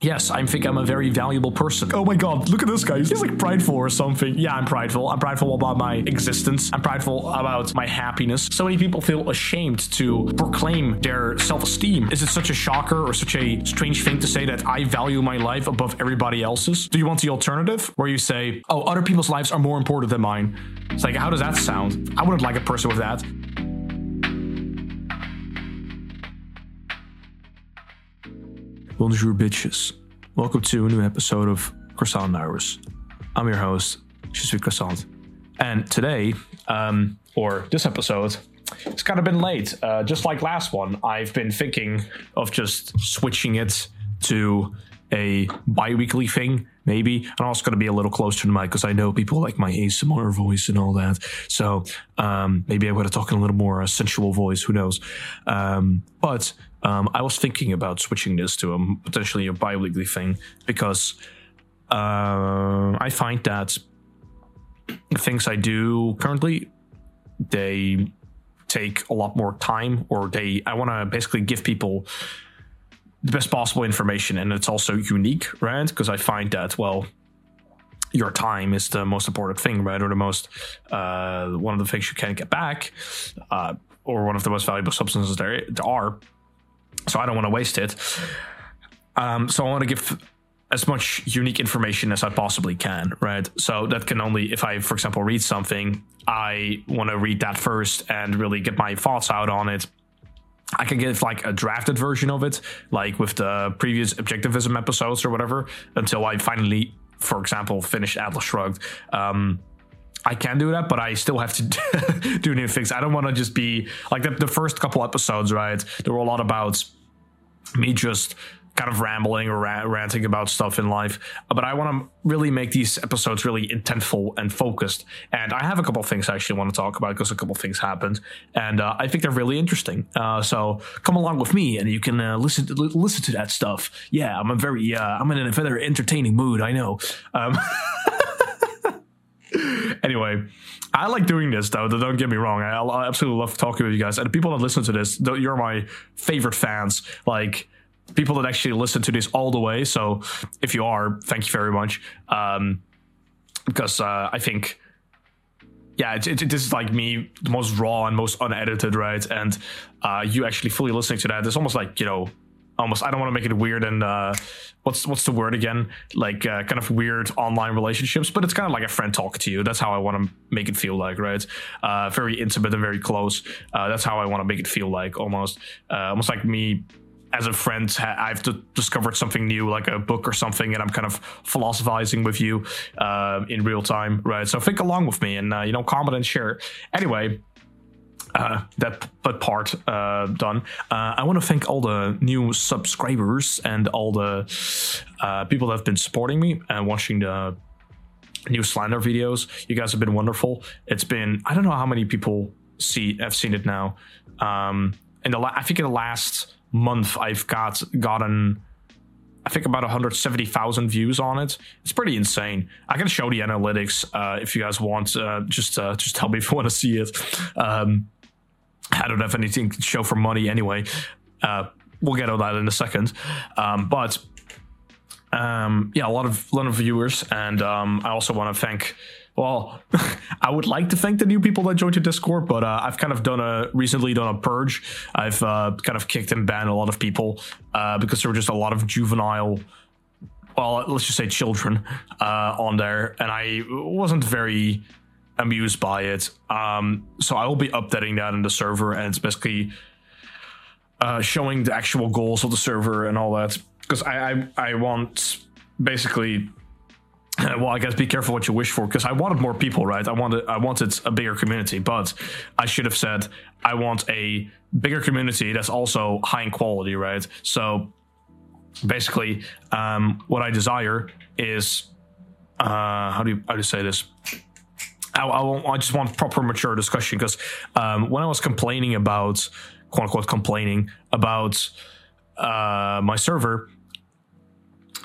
Yes, I think I'm a very valuable person. Oh my god, look at this guy. He's like prideful or something. Yeah, I'm prideful. I'm prideful about my existence. I'm prideful about my happiness. So many people feel ashamed to proclaim their self esteem. Is it such a shocker or such a strange thing to say that I value my life above everybody else's? Do you want the alternative where you say, oh, other people's lives are more important than mine? It's like, how does that sound? I wouldn't like a person with that. Bonjour, bitches. Welcome to a new episode of Croissant Hours. I'm your host, Je Croissant. And today, um, or this episode, it's kind of been late. Uh, just like last one, I've been thinking of just switching it to a bi weekly thing, maybe. I'm also going to be a little closer to the mic because I know people like my ASMR voice and all that. So um, maybe I'm going to talk in a little more uh, sensual voice. Who knows? Um, but um, I was thinking about switching this to a potentially a bi weekly thing because uh, I find that things I do currently they take a lot more time or they I want to basically give people the best possible information and it's also unique right? Because i find that well your time is the most important thing right? Or the most uh, one of the things you can't get back uh, or one of the most valuable substances there, there are so i don't want to waste it. Um, so i want to give as much unique information as i possibly can right? So that can only if i for example read something i want to read that first and really get my thoughts out on it. I can get like a drafted version of it, like with the previous objectivism episodes or whatever, until I finally, for example, finish Atlas Shrugged. Um, I can do that, but I still have to do new things. I don't want to just be like the, the first couple episodes, right? There were a lot about me just kind of rambling or ranting about stuff in life. But I want to really make these episodes really intentful and focused. And I have a couple things I actually want to talk about because a couple things happened, and uh, I think they're really interesting. Uh, so come along with me, and you can uh, listen to, listen to that stuff. Yeah, I'm a very uh, I'm in a very entertaining mood. I know. Um, anyway. I like doing this though. Don't get me wrong. I, I absolutely love talking with you guys. And people that listen to this, you're my favorite fans. Like, people that actually listen to this all the way. So if you are, thank you very much. Um, because uh, I think, yeah, it, it, this is like me, the most raw and most unedited, right? And uh, you actually fully listening to that, it's almost like you know, almost. I don't want to make it weird and uh, what's what's the word again? Like uh, kind of weird online relationships, but it's kind of like a friend talking to you. That's how I want to make it feel like, right? Uh, very intimate and very close. Uh, that's how I want to make it feel like, almost, uh, almost like me as a friend, I've discovered something new, like a book or something, and I'm kind of philosophizing with you uh, in real time, right? So think along with me and uh, you know comment and share. Anyway, uh, that part uh, done. Uh, I want to thank all the new subscribers and all the uh, people that have been supporting me and watching the new Slander videos. You guys have been wonderful. It's been I don't know how many people see have seen it now. Um, in the la- I think in the last month I've got gotten I think about 170,000 views on it. It's pretty insane. I can show the analytics uh, if you guys want. Uh, just uh, just tell me if you want to see it. Um, I don't have anything to show for money anyway. Uh, we'll get on that in a second. Um, but um, yeah, a lot of lot of viewers, and um, I also want to thank well, I would like to thank the new people that joined the Discord, but uh, I've kind of done a recently done a purge. I've uh, kind of kicked and banned a lot of people uh, because there were just a lot of juvenile, well, let's just say children uh, on there, and I wasn't very amused by it. Um, so I will be updating that in the server, and it's basically uh, showing the actual goals of the server and all that because I, I I want basically well, I guess be careful what you wish for because I wanted more people, right? I wanted I wanted a bigger community, but I should have said I want a bigger community that's also high in quality, right? So basically, um, what I desire is uh, how do you how do you say this? I, I, I just want proper mature discussion because um, when I was complaining about quote unquote complaining about uh, my server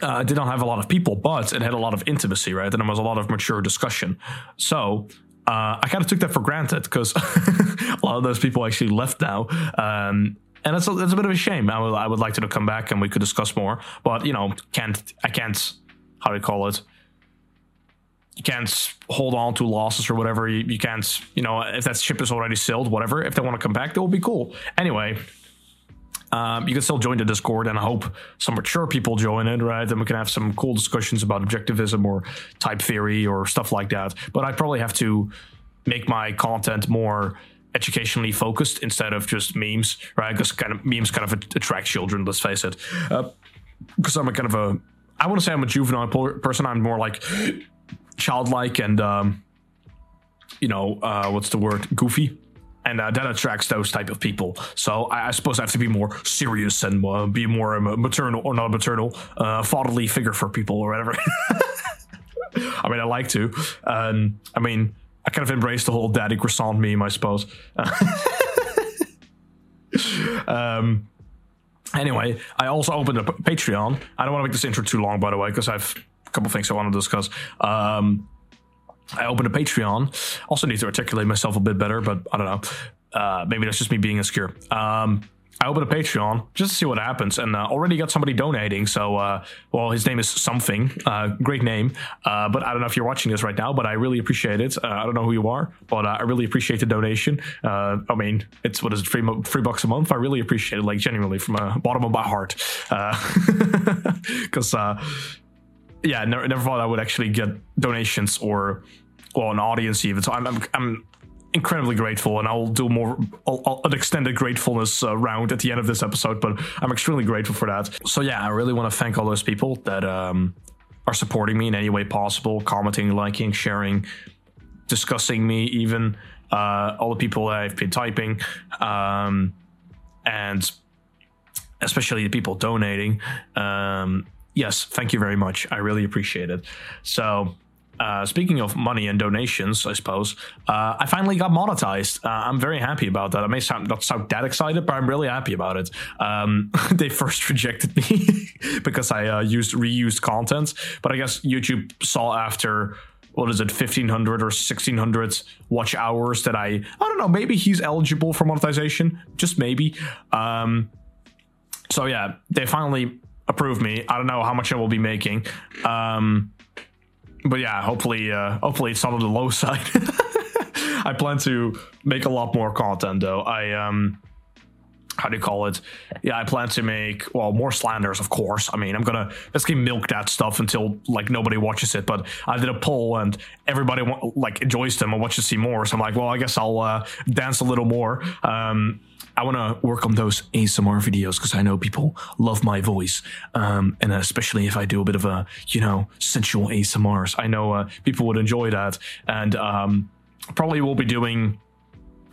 uh, did not have a lot of people, but it had a lot of intimacy, right? And there was a lot of mature discussion. So uh, I kind of took that for granted because a lot of those people actually left now. Um, and it's a, it's a bit of a shame. I would I would like to come back and we could discuss more, but you know, can't I can't how do you call it? You can't hold on to losses or whatever. You, you can't, you know, if that ship is already sailed, whatever. If they want to come back, that will be cool. Anyway, um, you can still join the Discord, and I hope some mature people join it, right? Then we can have some cool discussions about objectivism or type theory or stuff like that. But I probably have to make my content more educationally focused instead of just memes, right? Because kind of memes kind of attract children. Let's face it. Because uh, I'm a kind of a, I want to say I'm a juvenile person. I'm more like childlike and, um, you know, uh, what's the word? Goofy and uh, that attracts those type of people. So I, I, suppose I have to be more serious and uh, be more um, maternal or not maternal, uh, fatherly figure for people or whatever. I mean, I like to. Um, I mean, I kind of embrace the whole daddy croissant meme, I suppose. um, anyway, I also opened a Patreon. I don't want to make this intro too long, by the way, because I've couple things I want to discuss. Um, I opened a Patreon. Also need to articulate myself a bit better, but I don't know. Uh, maybe that's just me being insecure. Um, I opened a Patreon just to see what happens, and uh, already got somebody donating. So, uh, well, his name is something, uh, great name. Uh, but I don't know if you're watching this right now, but I really appreciate it. Uh, I don't know who you are, but I really appreciate the donation. I mean, it's what is it, three, three bucks a month? I really appreciate it, like genuinely from the bottom of my heart, because yeah, never, never thought I would actually get donations or well an audience even. So I'm I'm, I'm incredibly grateful, and I'll do more I'll, I'll, an extended gratefulness uh, round at the end of this episode. But I'm extremely grateful for that. So yeah, I really want to thank all those people that um, are supporting me in any way possible, commenting, liking, sharing, discussing me, even uh, all the people that I've been typing, um, and especially the people donating. Um, yes, thank you very much. I really appreciate it. So, uh, speaking of money and donations, I suppose uh, I finally got monetized. Uh, I'm very happy about that. I may sound not sound that excited, but I'm really happy about it. Um, they first rejected me because I uh, used reused content, but I guess YouTube saw after what is it 1500 or 1600 watch hours that I I don't know maybe he's eligible for monetization, just maybe. Um, so yeah, they finally approve me. I don't know how much I will be making. Um, but yeah, hopefully, uh, hopefully it's not on the low side. I plan to make a lot more content though. I um, how do you call it? Yeah, I plan to make well more slanders, of course. I mean, I'm gonna basically milk that stuff until like nobody watches it. But I did a poll and everybody like enjoys them and wants to see more. So I'm like, well, I guess I'll uh, dance a little more. Um, I want to work on those ASMR videos because I know people love my voice, um, and especially if I do a bit of a you know sensual ASMRs, I know uh, people would enjoy that, and um, probably will be doing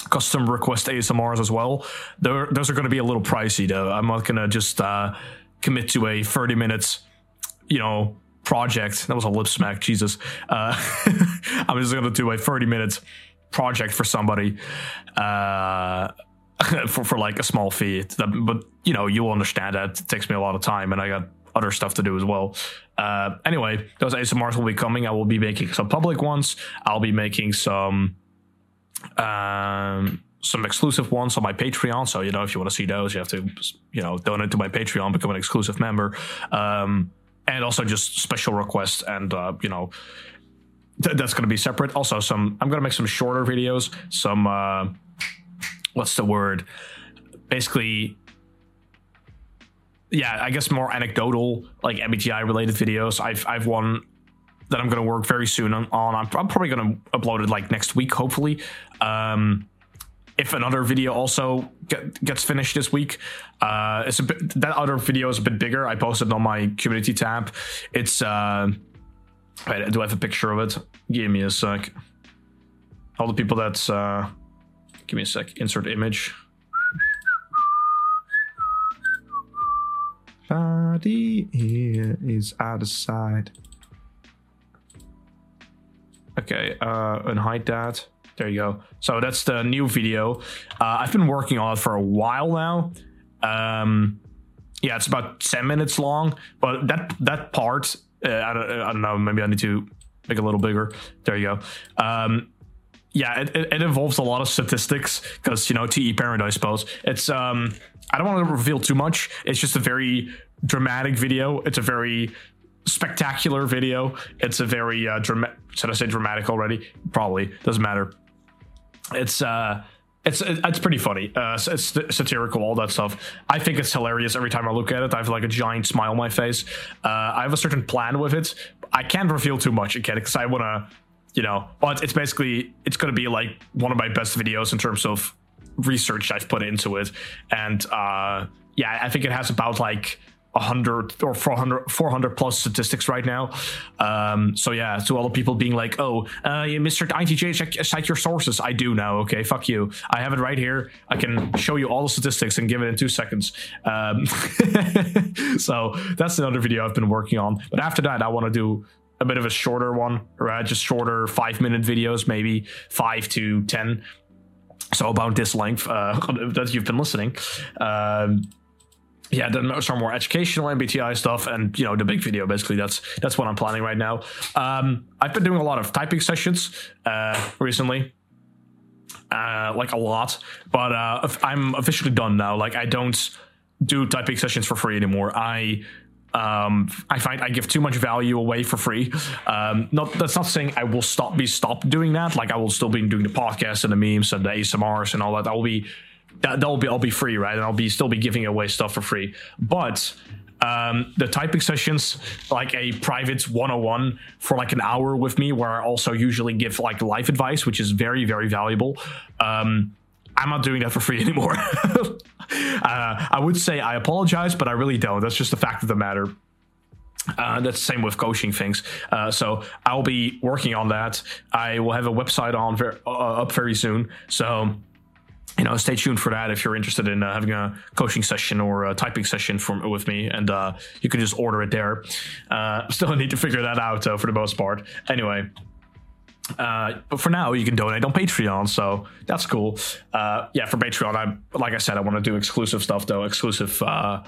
custom request ASMRs as well. They're, those are going to be a little pricey though. I'm not going to just uh, commit to a 30 minutes, you know, project. That was a lip smack, Jesus. Uh, I'm just going to do a 30 minutes project for somebody. Uh, for for like a small fee. But you know, you'll understand that it takes me a lot of time, and I got other stuff to do as well. Uh, anyway, those ASMRs will be coming. I will be making some public ones. I'll be making some um, some exclusive ones on my Patreon. So you know, if you want to see those, you have to you know donate to my Patreon, become an exclusive member, um, and also just special requests and uh, you know. Th- that's going to be separate. Also, some I'm going to make some shorter videos, some uh, what's the word? Basically, yeah, I guess more anecdotal, like MBTI related videos. I've I've one that I'm going to work very soon on. I'm, I'm probably going to upload it like next week, hopefully. Um, if another video also get, gets finished this week, uh, it's a bit, that other video is a bit bigger. I posted on my community tab. It's uh, wait, do I have a picture of it? Give me a sec. All the people that's uh, Give me a sec. Insert image. Body here is out of sight. Okay, uh, unhide that. There you go. So that's the new video. Uh, I've been working on it for a while now. Um, yeah, it's about 10 minutes long, but that that part, uh, I, don't, I don't know, maybe I need to make it a little bigger. There you go. Um, yeah, it, it, involves a lot of statistics because you know TE parent, I suppose it's um I don't want to reveal too much. It's just a very dramatic video. It's a very spectacular video. It's a very uh, dramatic. Should I say dramatic already? Probably doesn't matter. It's uh, it's it's pretty funny. Uh, it's satirical, all that stuff. I think it's hilarious every time I look at it. I have like a giant smile on my face. Uh, I have a certain plan with it. I can't reveal too much again because I want to, you know. It's basically it's going to be like one of my best videos in terms of research I've put into it, and uh, yeah, I think it has about like 100 or 400, 400 plus statistics right now. Um, so yeah, to all the people being like, oh, uh, Mr. INTJ, check, cite your sources. I do now. Okay, fuck you. I have it right here. I can show you all the statistics and give it in two seconds. Um, so that's another video I've been working on. But after that, I want to do a bit of a shorter one, right? Just shorter five minute videos, maybe five to 10. So about this length uh, that you've been listening. Um, yeah, then some more educational MBTI stuff, and you know the big video. Basically, that's that's what I'm planning right now. Um, I've been doing a lot of typing sessions uh, recently, uh, like a lot. But uh, I'm officially done now. Like I don't do typing sessions for free anymore. I um, I find I give too much value away for free. Um, not that's not saying I will stop be stop doing that. Like I will still be doing the podcast and the memes and the ASMRs and all that. I will be that that'll be I'll be free, right? And I'll be still be giving away stuff for free. But um, the typing sessions, like a private 101 for like an hour with me, where I also usually give like life advice, which is very, very valuable. Um, I'm not doing that for free anymore. uh, I would say I apologize, but I really don't. That's just the fact of the matter. Uh, that's the same with coaching things. Uh, so I'll be working on that. I will have a website on ver- uh, up very soon. So you know, stay tuned for that if you're interested in uh, having a coaching session or a typing session from with me, and uh, you can just order it there. Uh, still need to figure that out uh, for the most part. Anyway, uh, but for now, you can donate on Patreon, so that's cool. Uh, yeah, for Patreon, I like I said, I want to do exclusive stuff though, exclusive uh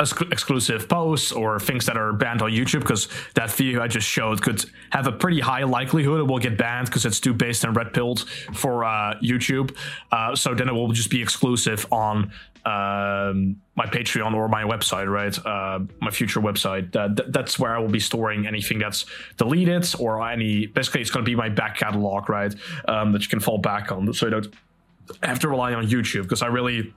exclusive posts or things that are banned on YouTube because that video I just showed could have a pretty high likelihood it will get banned because it's too based and red pilled for uh, YouTube. Uh, so then it will just be exclusive on um, my Patreon or my website, right? Uh, my future website. Th- that's where I will be storing anything that's deleted or any. Basically, it's going to be my back catalog, right? Um, that you can fall back on, so you don't have to rely on YouTube because I really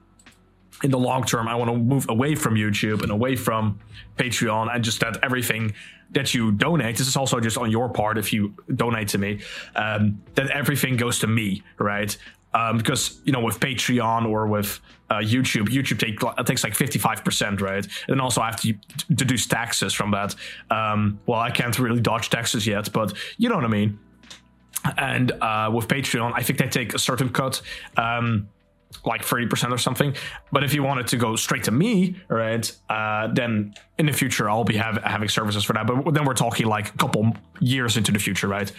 in the long term, I want to move away from YouTube and away from Patreon and just that everything that you donate, this is also just on your part if you donate to me, um, that everything goes to me, right? Um, because, you know, with Patreon or with uh, YouTube, YouTube take, takes like 55%, right? And also I have to deduce taxes from that. Um, well, I can't really dodge taxes yet, but you know what I mean. And uh, with Patreon, I think they take a certain cut. Um, like 30% or something. But if you wanted to go straight to me, right, uh, then in the future I'll be have, having services for that. But then we're talking like a couple years into the future, right?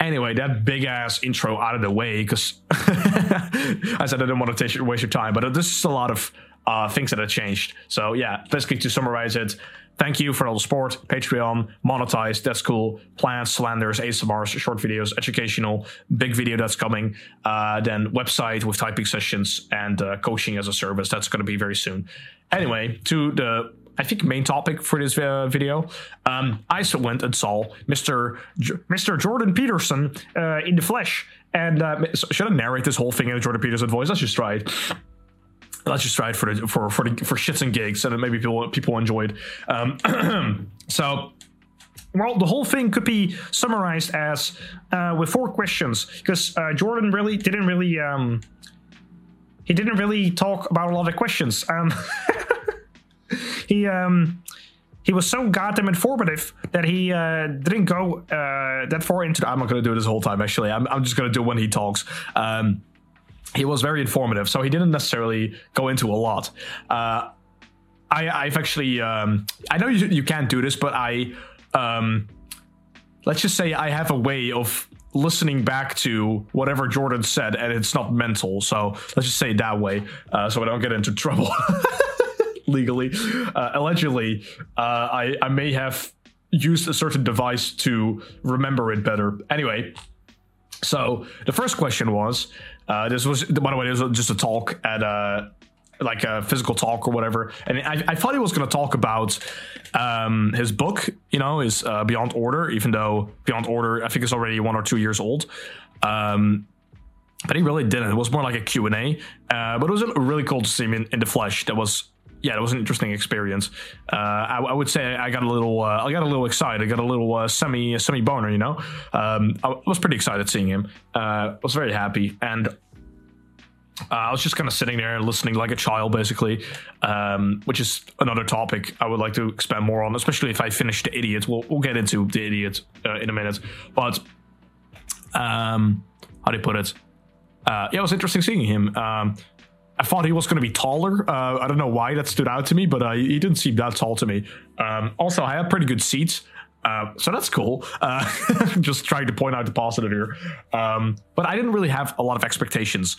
Anyway, that big ass intro out of the way, because I said I didn't want to waste your time, but this is a lot of uh, things that have changed. So yeah, basically to summarize it, Thank you for all the support. Patreon, monetized, that's cool. Plans, slanders, ASMRs, short videos, educational, big video that's coming. Uh, then website with typing sessions and uh, coaching as a service. That's going to be very soon. Anyway, to the I think main topic for this uh, video. Um, I went and saw Mr. J- Mr. Jordan Peterson uh, in the flesh. And uh, should I narrate this whole thing in a Jordan Peterson voice? Let's just try it let's just try it for for for for shits and gigs, and maybe people people enjoyed. Um, so. Well, the whole thing could be summarized as uh, with four questions because uh, Jordan really didn't really um, he didn't really talk about a lot of questions. Um, he um, he was so goddamn informative that he uh, didn't go uh, that far into. The, I'm not going to do this whole time. Actually, I'm, I'm just going to do when he talks. Um, he was very informative, so he didn't necessarily go into a lot. Uh, I, have actually, um, I know you, you, can't do this, but I, um, let's just say I have a way of listening back to whatever Jordan said, and it's not mental. So let's just say it that way, uh, so I don't get into trouble legally. Uh, allegedly, uh, I, I may have used a certain device to remember it better. Anyway, so the first question was uh, this was, by the way, this was just a talk at uh, like a physical talk or whatever. And I, I thought he was going to talk about um, his book, you know, is uh, Beyond Order, even though Beyond Order, I think, is already one or two years old. Um, but he really didn't. It was more like a Q&A. Uh, but it was really cool to see him in, in the flesh. That was yeah, it was an interesting experience. Uh, I, I, would say I got a little, uh, I got a little excited. I got a little uh, semi, semi boner. You know, um, I was pretty excited seeing him. Uh, was very happy, and uh, I was just kind of sitting there listening like a child, basically, um, which is another topic I would like to expand more on, especially if I finish the idiot. We'll we'll get into the idiot uh, in a minute, but um, how do you put it? Yeah, it was interesting seeing him. Um, I thought he was going to be taller. Uh, I don't know why that stood out to me, but uh, he didn't seem that tall to me. Um, also, I have pretty good seats. Uh, so that's cool. Uh, just trying to point out the positive here. Um, but I didn't really have a lot of expectations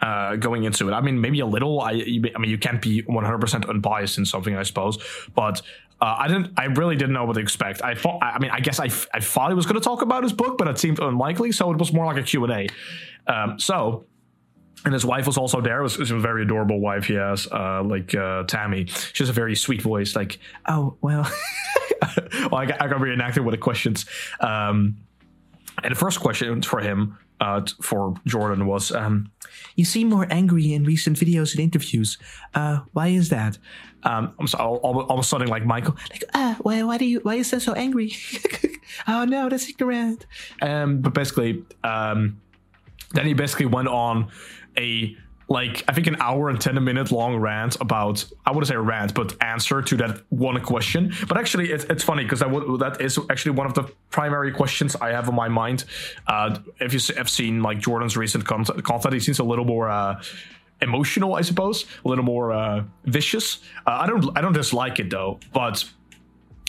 uh, going into it. I mean, maybe a little. I, I mean, you can't be 100% unbiased in something, I suppose. But uh, I didn't. I really didn't know what to expect. I thought. I mean, I guess I, I thought he was going to talk about his book, but it seemed unlikely. So it was more like a Q and A. Um, so and his wife was also there. It was, it was a very adorable wife he has, uh, like uh, Tammy. She has a very sweet voice, like, oh, well. well, I got, I got reenacted with the questions. Um, and the first question for him, uh, for Jordan, was um, You seem more angry in recent videos and interviews. Uh, why is that? Um, I'm so, almost something like Michael, like, uh, why, why do you, why is that so angry? oh no, that's ignorant. Um, but basically, um, then he basically went on a like I think an hour and ten minute long rant about I wouldn't say rant, but answer to that one question. But actually, it's, it's funny because that that is actually one of the primary questions I have on my mind. Uh, if you have seen like Jordan's recent content, content he seems a little more. Uh, emotional i suppose a little more uh, vicious uh, i don't i don't dislike it though but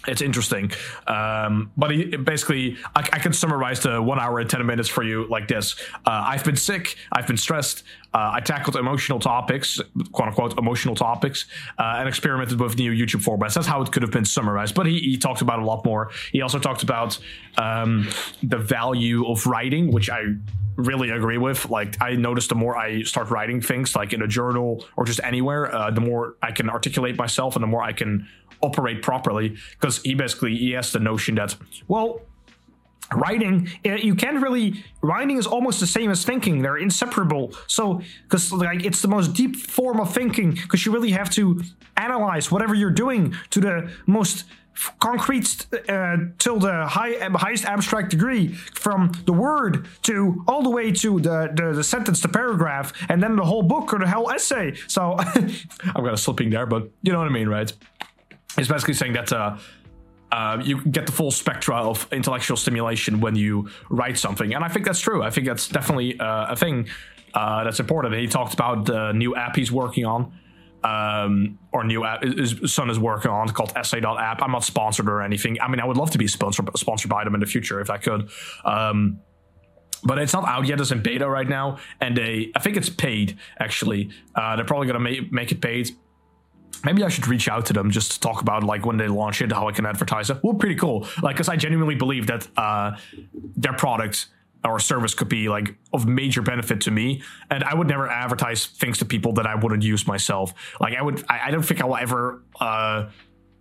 it's interesting. Um, but he, basically I, I, can summarize the one hour and 10 minutes for you like this. Uh, i've been sick. I've been stressed uh, i tackled emotional topics quote unquote emotional topics uh, and experimented with new youtube formats that's how it could have been summarized but he, he talked about a lot more he also talked about um, the value of writing which i really agree with. Like I noticed the more I start writing things, like in a journal or just anywhere, uh, the more I can articulate myself and the more I can operate properly because he basically he has the notion that well writing eh, you can't really writing is almost the same as thinking. They're inseparable. So because like it's the most deep form of thinking because you really have to analyze whatever you're doing to the most concrete uh, till the high, highest abstract degree from the word to all the way to the, the, the sentence the paragraph and then the whole book or the whole essay. So i'm gonna slipping there but you know what i mean right? Is basically saying that uh, uh, you get the full spectra of intellectual stimulation when you write something, and I think that's true. I think that's definitely uh, a thing uh, that's important. He talked about the new app he's working on, um, or new app his son is working on called Essay.app. I'm not sponsored or anything. I mean, I would love to be sponsored sponsored by them in the future if I could. Um, but it's not out yet. It's in beta right now, and they I think it's paid actually. Uh, they're probably gonna make it paid maybe I should reach out to them just to talk about like when they launch it, how I can advertise it. Well, pretty cool. Like, because I genuinely believe that uh, their product or service could be like of major benefit to me, and I would never advertise things to people that I wouldn't use myself. Like, I would, I, I don't think I will ever. Uh,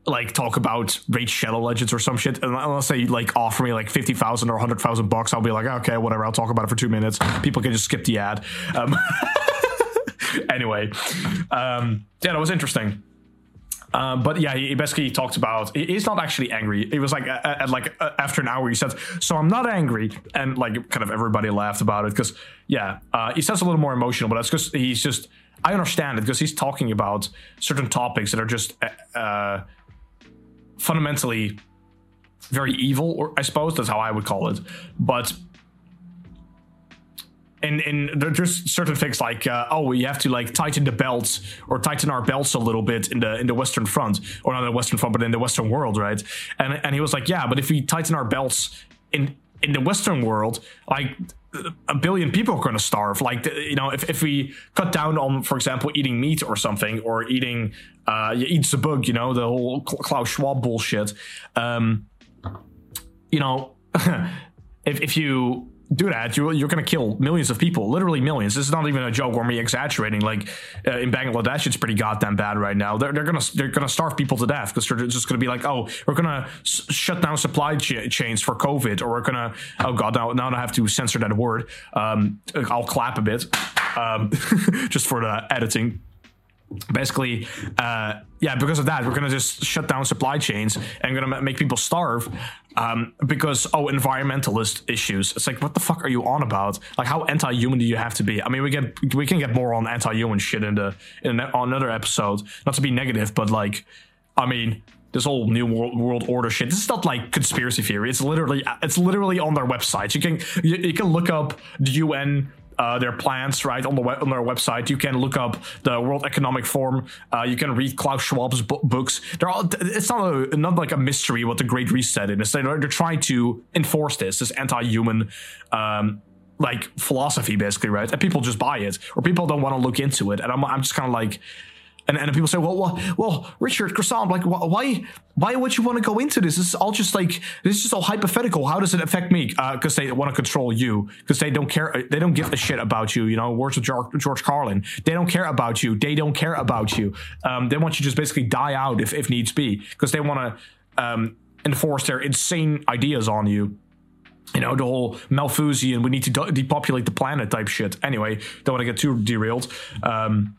like talk about Raid Shadow Legends or some shit unless they like offer me like 50,000 or 100,000 bucks I'll be like okay whatever I'll talk about it for two minutes people can just skip the ad um, anyway um, yeah that was interesting um, but yeah, he basically talked about he's not actually angry. He was like at, at like after an hour, he said, "So I'm not angry," and like kind of everybody laughed about it because yeah, uh, he sounds a little more emotional, but that's because he's just I understand it because he's talking about certain topics that are just uh, uh, fundamentally very evil, or I suppose that's how I would call it, but and and there's certain things like uh, oh we have to like tighten the belts or tighten our belts a little bit in the in the western front or not in the western front but in the western world right? And and he was like yeah but if we tighten our belts in in the western world like a billion people are going to starve. Like you know if, if we cut down on for example eating meat or something or eating uh you eat the bug you know the whole klaus schwab bullshit um you know if, if you do that, you, you're going to kill millions of people, literally millions. This is not even a joke or me exaggerating. Like uh, in Bangladesh, it's pretty goddamn bad right now. They're, they're gonna they're gonna starve people to death because they're just gonna be like, oh, we're gonna s- shut down supply ch- chains for COVID, or we're gonna oh god, now now I have to censor that word. Um, I'll clap a bit, um, just for the editing basically uh, yeah because of that we're gonna just shut down supply chains and gonna make people starve um, because oh environmentalist issues it's like what the fuck are you on about like how anti-human do you have to be i mean we get we can get more on anti-human shit in the in another episode not to be negative but like i mean this whole new world, world order shit. This is not like conspiracy theory. It's literally it's literally on their website. You can you, you can look up the UN uh, their plans right on the on their website. You can look up the World Economic Forum. Uh, you can read Klaus Schwab's bu- books. They're all, it's not a, not like a mystery what the Great Reset is. They're, they're trying to enforce this this anti-human. Um, like philosophy basically right and people just buy it or people don't want to look into it and i'm, I'm just kind of like and, and people say, well, well, well, Richard Croissant, like, why, why would you want to go into this? This is all just like, this is just all hypothetical. How does it affect me? Because uh, they want to control you. Because they don't care. They don't give a shit about you. You know, words of George, George Carlin. They don't care about you. They don't care about you. Um, they want you to just basically die out if, if needs be. Because they want to um, enforce their insane ideas on you you know, the whole Malthusian, we need to depopulate the planet type shit. Anyway, don't want to get too derailed. Um,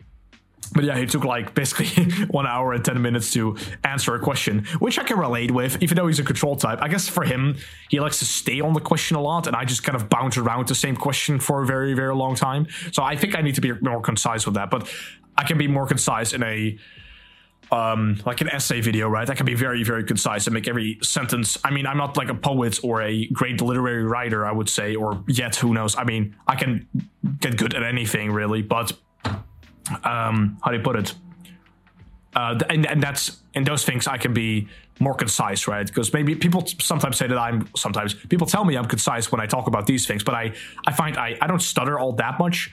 but yeah, he took like basically one hour and 10 minutes to answer a question, which I can relate with, even though he's a control type. I guess for him, he likes to stay on the question a lot, and I just kind of bounce around the same question for a very, very long time. So I think I need to be more concise with that, but I can be more concise in a um, like an essay video, right? I can be very, very concise and make every sentence. I mean, I'm not like a poet or a great literary writer, I would say, or yet, who knows? I mean, I can get good at anything really, but um, how do you put it? Uh, and, and that's in those things I can be more concise, right? Because maybe people sometimes say that I'm sometimes people tell me I'm concise when I talk about these things, but I I find I I don't stutter all that much,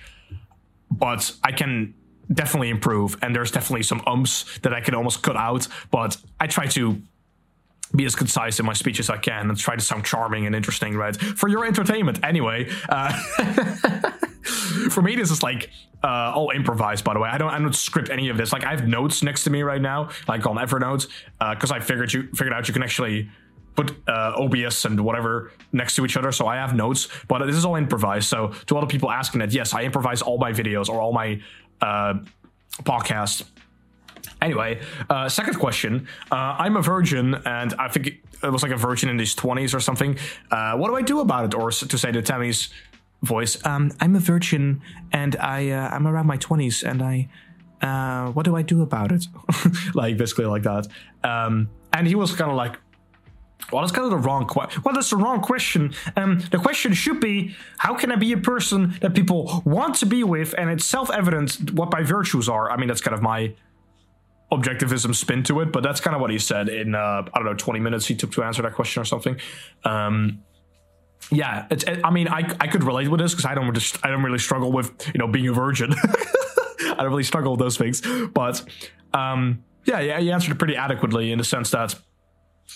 but I can definitely improve, and there's definitely some umps that I can almost cut out, but I try to be as concise in my speech as I can and try to sound charming and interesting, right? For your entertainment, anyway. Uh, for me, this is like uh, all improvised. By the way, I don't I don't script any of this. Like I have notes next to me right now, like on Evernote, because uh, I figured you figured out you can actually put uh, OBS and whatever next to each other. So I have notes, but this is all improvised. So to other people asking that, yes, I improvise all my videos or all my uh, podcasts. Anyway, uh, second question. Uh, I'm a virgin, and I think it was like a virgin in his 20s or something. Uh, what do I do about it? Or to say the Tammy's voice, um, I'm a virgin, and I uh, I'm around my 20s, and I uh, what do I do about it? like basically like that. Um, and he was kind of like, well, that's kind of the wrong question. Well, that's the wrong question. Um, the question should be, how can I be a person that people want to be with, and it's self-evident what my virtues are. I mean, that's kind of my objectivism spin to it, but that's kind of what he said in uh, I don't know 20 minutes he took to answer that question or something. Um, yeah, it's, I mean, I, I could relate with this because I don't just I don't really struggle with you know being a virgin. I don't really struggle with those things, but um, yeah, yeah, you answered it pretty adequately in the sense that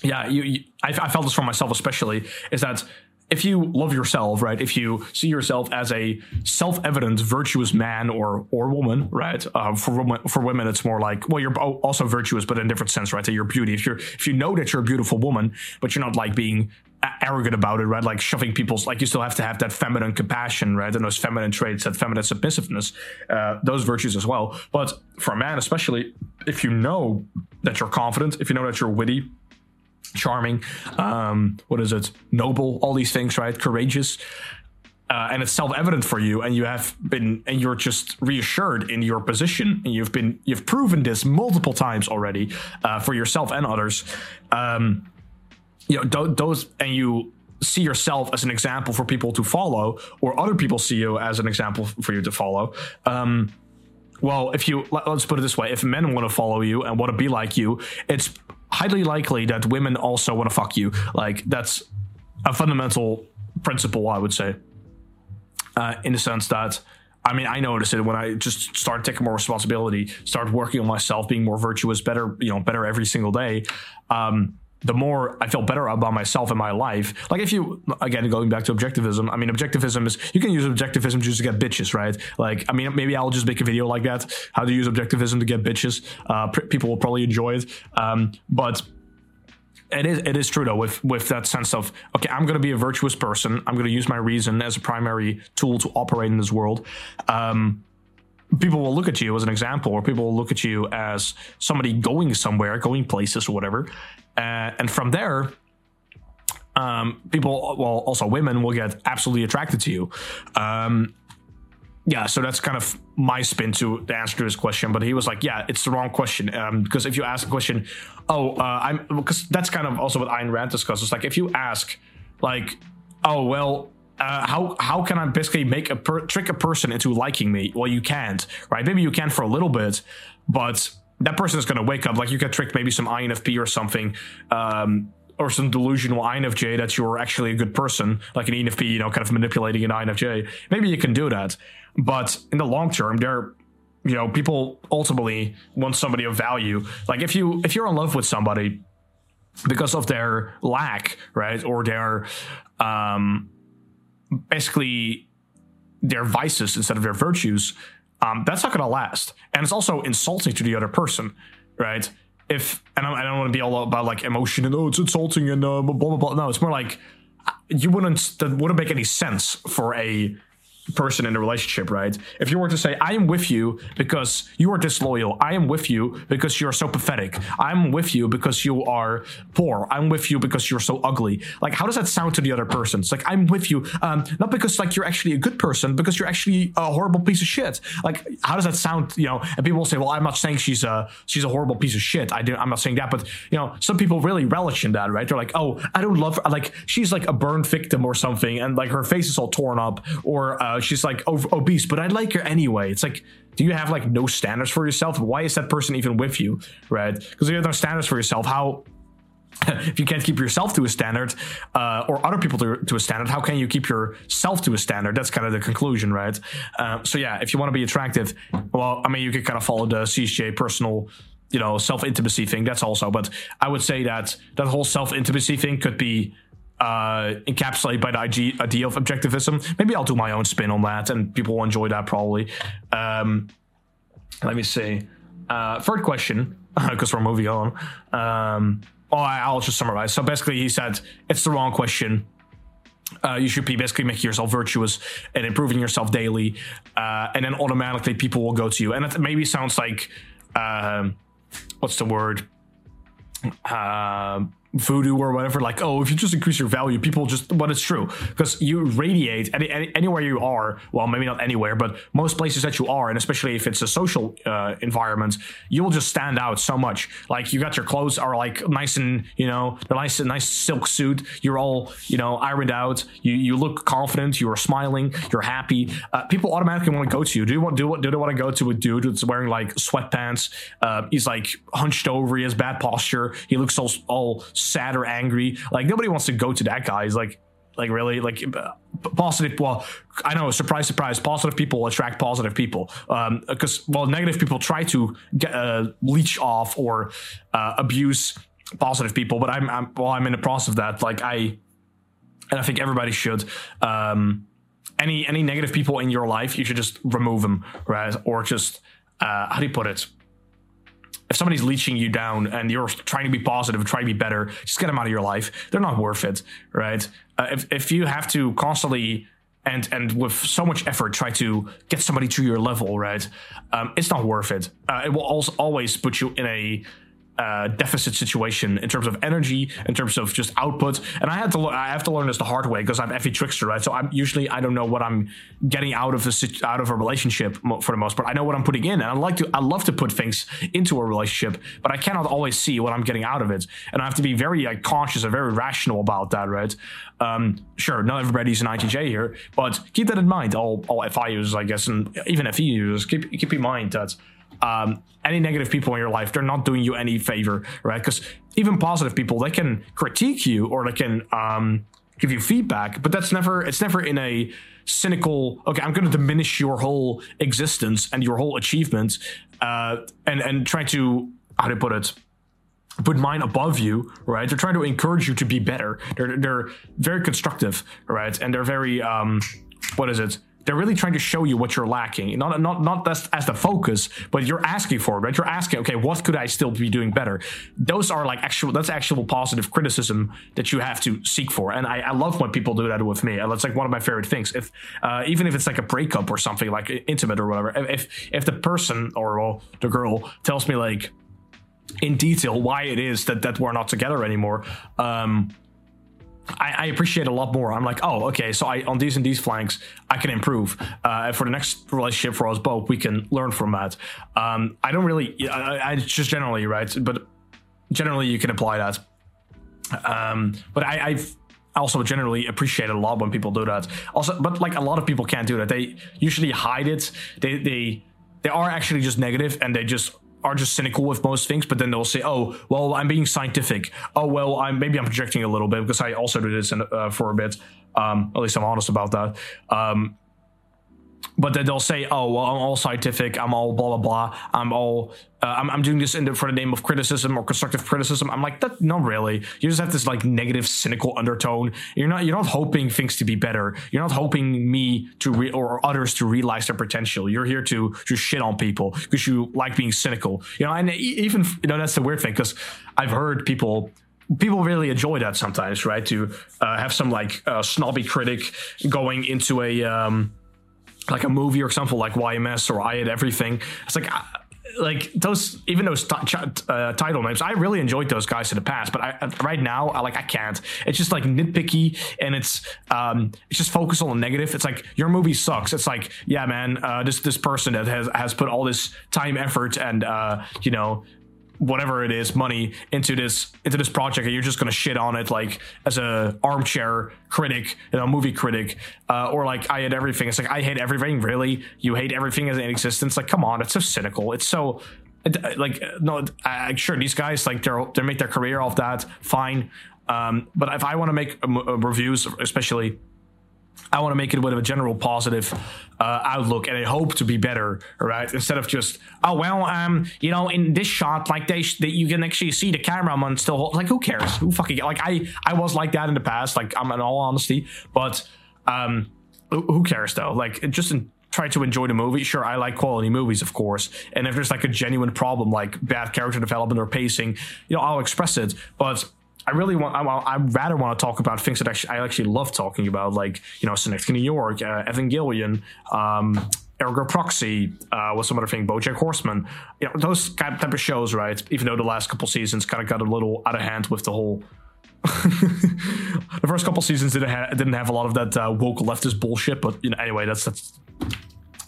yeah, you, you I, I felt this for myself especially is that if you love yourself, right? If you see yourself as a self-evident virtuous man or or woman, right? Uh, for women, for women, it's more like well, you're also virtuous, but in a different sense, right? That you're beauty. If you're if you know that you're a beautiful woman, but you're not like being arrogant about it, right? Like shoving people's like you still have to have that feminine compassion, right? And those feminine traits, that feminine submissiveness, uh, those virtues as well. But for a man, especially, if you know that you're confident, if you know that you're witty, charming, um, what is it, noble, all these things, right? Courageous. Uh, and it's self-evident for you and you have been and you're just reassured in your position and you've been you've proven this multiple times already uh, for yourself and others um, you know those and you see yourself as an example for people to follow or other people see you as an example for you to follow um, well if you let's put it this way if men want to follow you and want to be like you it's highly likely that women also want to fuck you. Like that's a fundamental principle, I would say, uh, in the sense that. I mean, I noticed it when I just started taking more responsibility, started working on myself, being more virtuous, better, you know, better every single day. Um, the more I feel better about myself and my life. Like if you again going back to objectivism, I mean objectivism is you can use objectivism just to get bitches, right? Like I mean maybe I'll just make a video like that, how to use objectivism to get bitches. Uh, pr- people will probably enjoy it, um, but it is it is true though with with that sense of okay i'm going to be a virtuous person i'm going to use my reason as a primary tool to operate in this world um, people will look at you as an example or people will look at you as somebody going somewhere going places or whatever uh, and from there um, people well also women will get absolutely attracted to you um, yeah, so that's kind of my spin to the answer to his question. But he was like, "Yeah, it's the wrong question um, because if you ask a question, oh, uh, I'm because that's kind of also what Ayn Rand discusses. Like, if you ask, like, oh, well, uh, how how can I basically make a per- trick a person into liking me? Well, you can't, right? Maybe you can for a little bit, but that person is going to wake up. Like, you can trick maybe some INFP or something. Um, or some delusional INFJ that you're actually a good person, like an ENFP, you know, kind of manipulating an INFJ. Maybe you can do that. But in the long term, there you know, people ultimately want somebody of value. Like if you if you're in love with somebody because of their lack, right, or their um basically their vices instead of their virtues, um, that's not going to last. And it's also insulting to the other person, right? If and I don't want to be all about like emotion and oh, it's insulting and uh, blah blah blah. No, it's more like you wouldn't that wouldn't make any sense for a person in a relationship, right? If you were to say, I am with you because you are disloyal. I am with you because you're so pathetic. I'm with you because you are poor. I'm with you because you're so ugly. Like, how does that sound to the other person? It's like, I'm with you, um, not because like you're actually a good person, because you're actually a horrible piece of shit. Like, how does that sound? You know, and people will say, well, I'm not saying she's a, she's a horrible piece of shit. I do, I'm not saying that, but you know, some people really relish in that, right? They're like, oh, I don't love her. Like, she's like a burned victim or something. And like her face is all torn up or, uh, uh, she's like obese, but I like her anyway. It's like, do you have like no standards for yourself? Why is that person even with you, right? Because you have no standards for yourself. How if you can't keep yourself to a standard uh, or other people to, to, a standard how can you keep yourself to a standard that's kind of the conclusion right uh, so yeah if you want to be attractive well i mean you could kind of follow the csj personal you know self-intimacy thing that's also but i would say that that whole self-intimacy thing could be uh, encapsulated by the idea of objectivism. Maybe I'll do my own spin on that, and people will enjoy that probably. Um, let me see. Uh, third question, because we're moving on. Um, oh, I'll just summarize. So basically, he said it's the wrong question. Uh, you should be basically making yourself virtuous and improving yourself daily, uh, and then automatically people will go to you. And it maybe sounds like, um, what's the word? Uh, voodoo or whatever like oh if you just increase your value people just but it's true. Because you radiate any, any, anywhere you are well maybe not anywhere but most places that you are and especially if it's a social uh, environment you will just stand out so much. Like you got your clothes are like nice and you know the nice nice silk suit. You're all you know ironed out. You you look confident. You are smiling. You're happy. Uh, people automatically want to go to you. Do you want do, what do they want to go to a dude that's wearing like sweatpants uh, he's like hunched over he has bad posture he looks all all sad or angry. Like nobody wants to go to that guy. He's like, like really, like positive. Well, I know, surprise, surprise. Positive people attract positive people. Um, because well, negative people try to get, uh, leech off or uh, abuse positive people. But I'm, I'm well, I'm in the process of that. Like I, and I think everybody should. Um, any any negative people in your life, you should just remove them, right? Or just uh, how do you put it? If somebody's leeching you down and you're trying to be positive, trying to be better, just get them out of your life. They're not worth it, right? Uh, if if you have to constantly and and with so much effort try to get somebody to your level, right? Um, it's not worth it. Uh, it will also always put you in a uh, deficit situation in terms of energy, in terms of just output. And I had to, I have to learn this the hard way because I'm Effie Trickster, right? So I'm usually I don't know what I'm getting out of a out of a relationship for the most part. I know what I'm putting in, and I like to, I love to put things into a relationship, but I cannot always see what I'm getting out of it, and I have to be very like, conscious and very rational about that, right? Um, sure, not everybody's an INTJ here, but keep that in mind. All all FI users, I guess, and even FE users, keep keep in mind that um, any negative people in your life, they're not doing you any favor, right? Because even positive people, they can critique you or they can um, give you feedback, but that's never, it's never in a cynical, okay, I'm going to diminish your whole existence and your whole achievement uh, and, and try to, how to put it, put mine above you, right? They're trying to encourage you to be better. They're they're very constructive, right? And they're very um, what is it? They're really trying to show you what you're lacking, not not not as, as the focus, but you're asking for it, right? You're asking, okay, what could I still be doing better? Those are like actual, that's actual positive criticism that you have to seek for, and I, I love when people do that with me. That's like one of my favorite things. If uh, even if it's like a breakup or something like intimate or whatever, if if the person or well, the girl tells me like in detail why it is that that we're not together anymore. Um, I, I, appreciate a lot more. I'm like, oh, okay, so I on these and these flanks, I can improve. Uh, for the next relationship for us both, we can learn from that. Um, I don't really, I, I, just generally right, but generally you can apply that. Um, but I, I've also generally appreciate a lot when people do that. Also, but like a lot of people can't do that. They usually hide it. They they they are actually just negative and they just are just cynical with most things, but then they'll say, "Oh, well, I'm being scientific. Oh, well, I'm maybe I'm projecting a little bit because I also did this in, uh, for a bit. Um, at least I'm honest about that. Um, but then they'll say, "Oh, well, I'm all scientific. I'm all blah blah blah. I'm all uh, I'm, I'm doing this the, for the name of criticism or constructive criticism." I'm like, that not really. You just have this like negative, cynical undertone. You're not you're not hoping things to be better. You're not hoping me to re- or others to realize their potential. You're here to just shit on people because you like being cynical. You know, and even you know that's the weird thing because I've heard people people really enjoy that sometimes, right? To uh, have some like uh, snobby critic going into a um, like a movie or something like YMS or I Hate Everything. It's like uh, like those even those t- uh, title names i really enjoyed those guys in the past but I, right now i like i can't. It's just like nitpicky and it's um it's just focused on the negative. It's like your movie sucks. It's like yeah man uh, this this person that has has put all this time effort and uh you know whatever it is money into this into this project and you're just gonna shit on it like as a armchair critic you know movie critic uh, or like i hate everything. It's like i hate everything really? You hate everything in existence? Like come on it's so cynical. It's so like no I, sure these guys like they're they make their career off that fine. Um, but if i want to make uh, reviews especially I want to make it with a general positive uh, outlook and I hope to be better, right? Instead of just, oh well, um, you know, in this shot, like they, they you can actually see the cameraman still hold, like who cares? Who fucking like I I was like that in the past, like I'm in all honesty, but um, who cares though? Like just in, try to enjoy the movie. Sure, I like quality movies, of course, and if there's like a genuine problem, like bad character development or pacing, you know, I'll express it, but I really want. I, I rather want to talk about things that actually, I actually love talking about, like you know, Synecdoche, New York, uh, Evangelion, um, Ergo Proxy, uh, what's some other thing, BoJack Horseman. You know, those kind of type of shows, right? Even though the last couple seasons kind of got a little out of hand with the whole. the first couple seasons didn't have, didn't have a lot of that uh, woke leftist bullshit, but you know, anyway, that's that's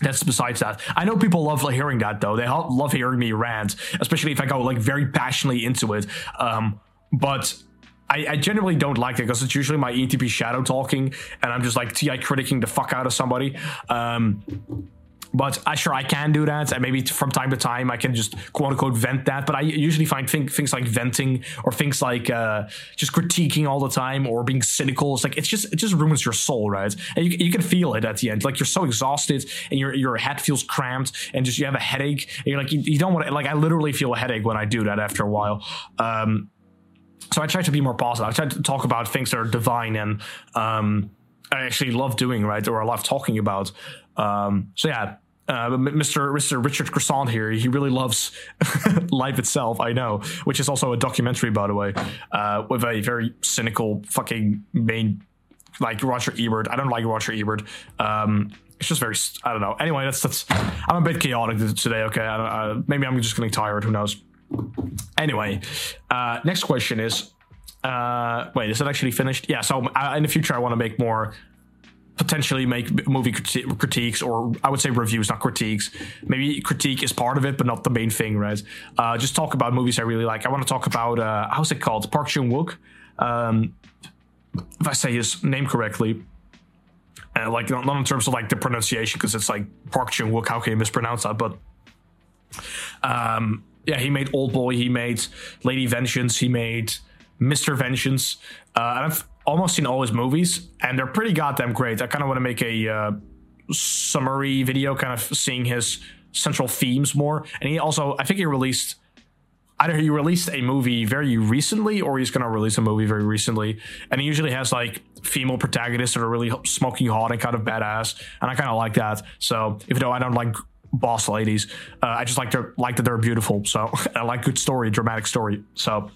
that's besides that. I know people love hearing that though. They love hearing me rant, especially if I go like very passionately into it. Um, but I, I, generally don't like it because it's usually my ETP shadow talking, and I'm just like TI critiquing the fuck out of somebody. Um, but I sure I can do that, and maybe from time to time I can just quote unquote vent that. But I usually find think, things like venting or things like uh, just critiquing all the time or being cynical. It's like it's just it just ruins your soul, right? And you, you can feel it at the end. Like you're so exhausted and your your head feels cramped and just you have a headache. And you're like you, you don't want to like I literally feel a headache when I do that after a while. Um, so I try to be more positive. I try to talk about things that are divine and um, I actually love doing, right? Or I love talking about. Um, so yeah, uh, Mr. Mr. Richard Croissant here, he really loves life itself. I know, which is also a documentary, by the way, uh, with a very cynical fucking main, like Roger Ebert. I don't like Roger Ebert. Um, it's just very, I don't know. Anyway, that's that's. I'm a bit chaotic today. Okay, I, maybe I'm just getting tired. Who knows? Anyway, uh, next question is uh, wait, is it actually finished? Yeah, so uh, in the future, I want to make more potentially make movie criti- critiques or I would say reviews, not critiques. Maybe critique is part of it, but not the main thing, right? Uh, just talk about movies I really like. I want to talk about uh, how's it called, Park Chan Wook. Um, if I say his name correctly, uh, like not, not in terms of like the pronunciation, because it's like Park Chan Wook. How can you mispronounce that? But um, yeah, he made Old Boy. He made Lady Vengeance. He made Mr. Vengeance. Uh, I've almost seen all his movies, and they're pretty goddamn great. I kind of want to make a uh, summary video, kind of seeing his central themes more. And he also, I think he released. either he released a movie very recently or he's gonna release a movie very recently, and he usually has like female protagonists that are really smoking hot and kind of badass, and I kind of like that. So even though I don't like boss ladies, uh, I just like to like that they're beautiful. So I like good story, dramatic story. So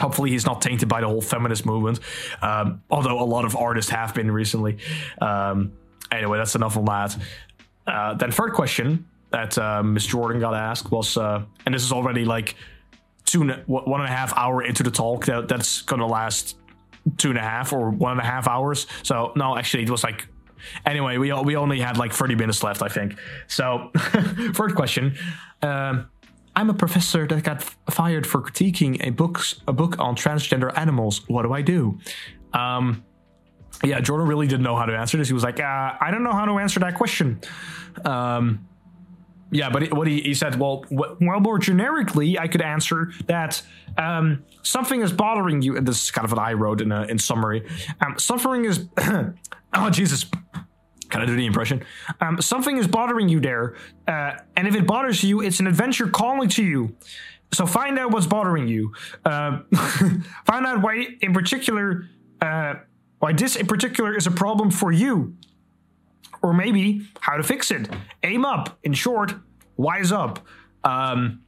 hopefully he's not tainted by the whole feminist movement. Um, although a lot of artists have been recently. Um, anyway that's enough on that. Uh, then third question that uh, miss jordan got asked was uh, and this is already like two one and a half hour into the talk that, that's gonna last two and a half or one and a half hours. So no actually it was like anyway we, we only had like 30 minutes left i think so third question um, I'm a professor that got f- fired for critiquing a book a book on transgender animals. What do I do? Um, yeah, Jordan really didn't know how to answer this. He was like, uh, I don't know how to answer that question. Um, yeah, but what he, he said, well, well, more generically, I could answer that um, something is bothering you. And this is kind of what I wrote in a, in summary. Um, suffering is, oh Jesus, Kind of do the impression? Um, something is bothering you there, uh, and if it bothers you, it's an adventure calling to you. So find out what's bothering you. Uh, find out why, in particular, uh, why this in particular is a problem for you, or maybe how to fix it. Aim up. In short, wise up. Um,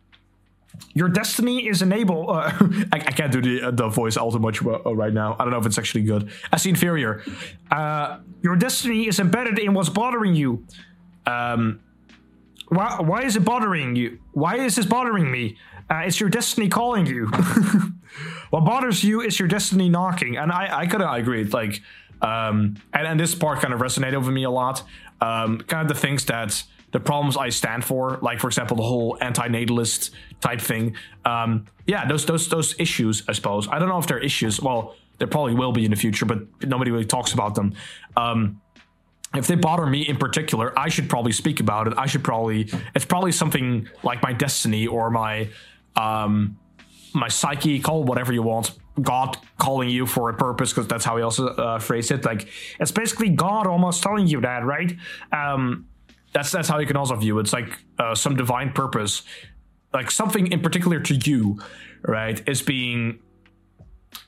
your destiny is enabled. Uh, I, I, can't do the, uh, the voice all too much uh, right now. I don't know if it's actually good. As the inferior, uh, your destiny is embedded in what's bothering you. Um, why, why is it bothering you? Why is this bothering me? Uh, it's your destiny calling you. what bothers you is your destiny knocking, and I, I kind of agree. Like, um, and, and this part kind of resonated with me a lot. Um, kind of the things that the problems I stand for, like for example the whole anti-natalist type thing. Um, yeah, those those those issues, I suppose. I don't know if they're issues. Well, there probably will be in the future, but nobody really talks about them. Um, if they bother me in particular, I should probably speak about it. I should probably it's probably something like my destiny or my um, my psyche, call whatever you want. God calling you for a purpose, because that's how he also uh, phrased it. Like it's basically God almost telling you that, right? Um, that's that's how you can also view it. It's like uh, some divine purpose, like something in particular to you, right? Is being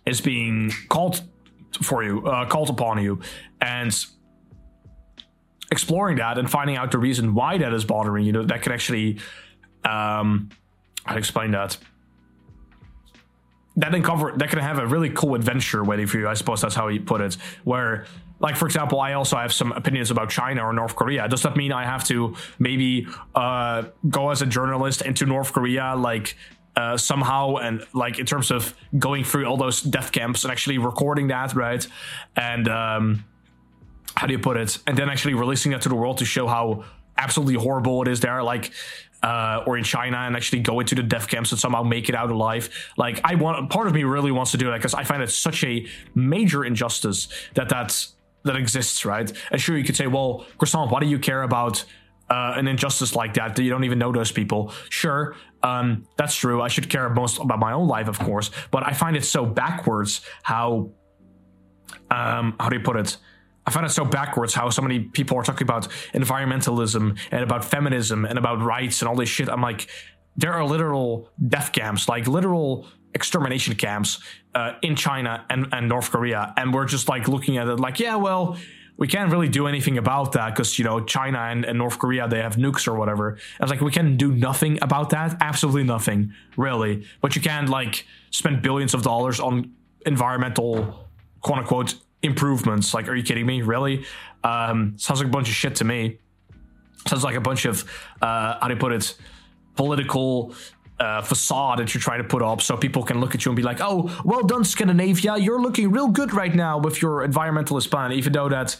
is being called for you, uh, called upon you, and exploring that and finding out the reason why that is bothering you. Know, that can actually, um, I'd explain that. That can cover that can have a really cool adventure waiting for you. I suppose that's how he put it. Where like for example i also have some opinions about china or north korea. Does that mean i have to maybe uh, go as a journalist into north korea like uh, somehow and like in terms of going through all those death camps and actually recording that right? And um, how do you put it? And then actually releasing that to the world to show how absolutely horrible it is there like uh, or in China and actually go into the death camps and somehow make it out alive. Like I want, part of me really wants to do that because I find it such a major injustice that that's that exists, right? And sure, you could say, well, Croissant, why do you care about uh, an injustice like that? that You don't even know those people. Sure, um, that's true. I should care most about my own life, of course. But I find it so backwards how, um, how do you put it? I find it so backwards how so many people are talking about environmentalism and about feminism and about rights and all this shit. I'm like, there are literal death camps, like literal extermination camps uh, in China and, and North Korea, and we're just like looking at it like, yeah, well, we can't really do anything about that because you know China and, and, North Korea they have nukes or whatever. I was like, we can do nothing about that, absolutely nothing, really. But you can't like spend billions of dollars on environmental quote unquote improvements. Like, are you kidding me? Really? Um, sounds like a bunch of shit to me. Sounds like a bunch of uh, how do you put it? Political uh, facade that you're trying to put up so people can look at you and be like, oh, well done, Scandinavia. You're looking real good right now with your environmentalist plan, even though that's,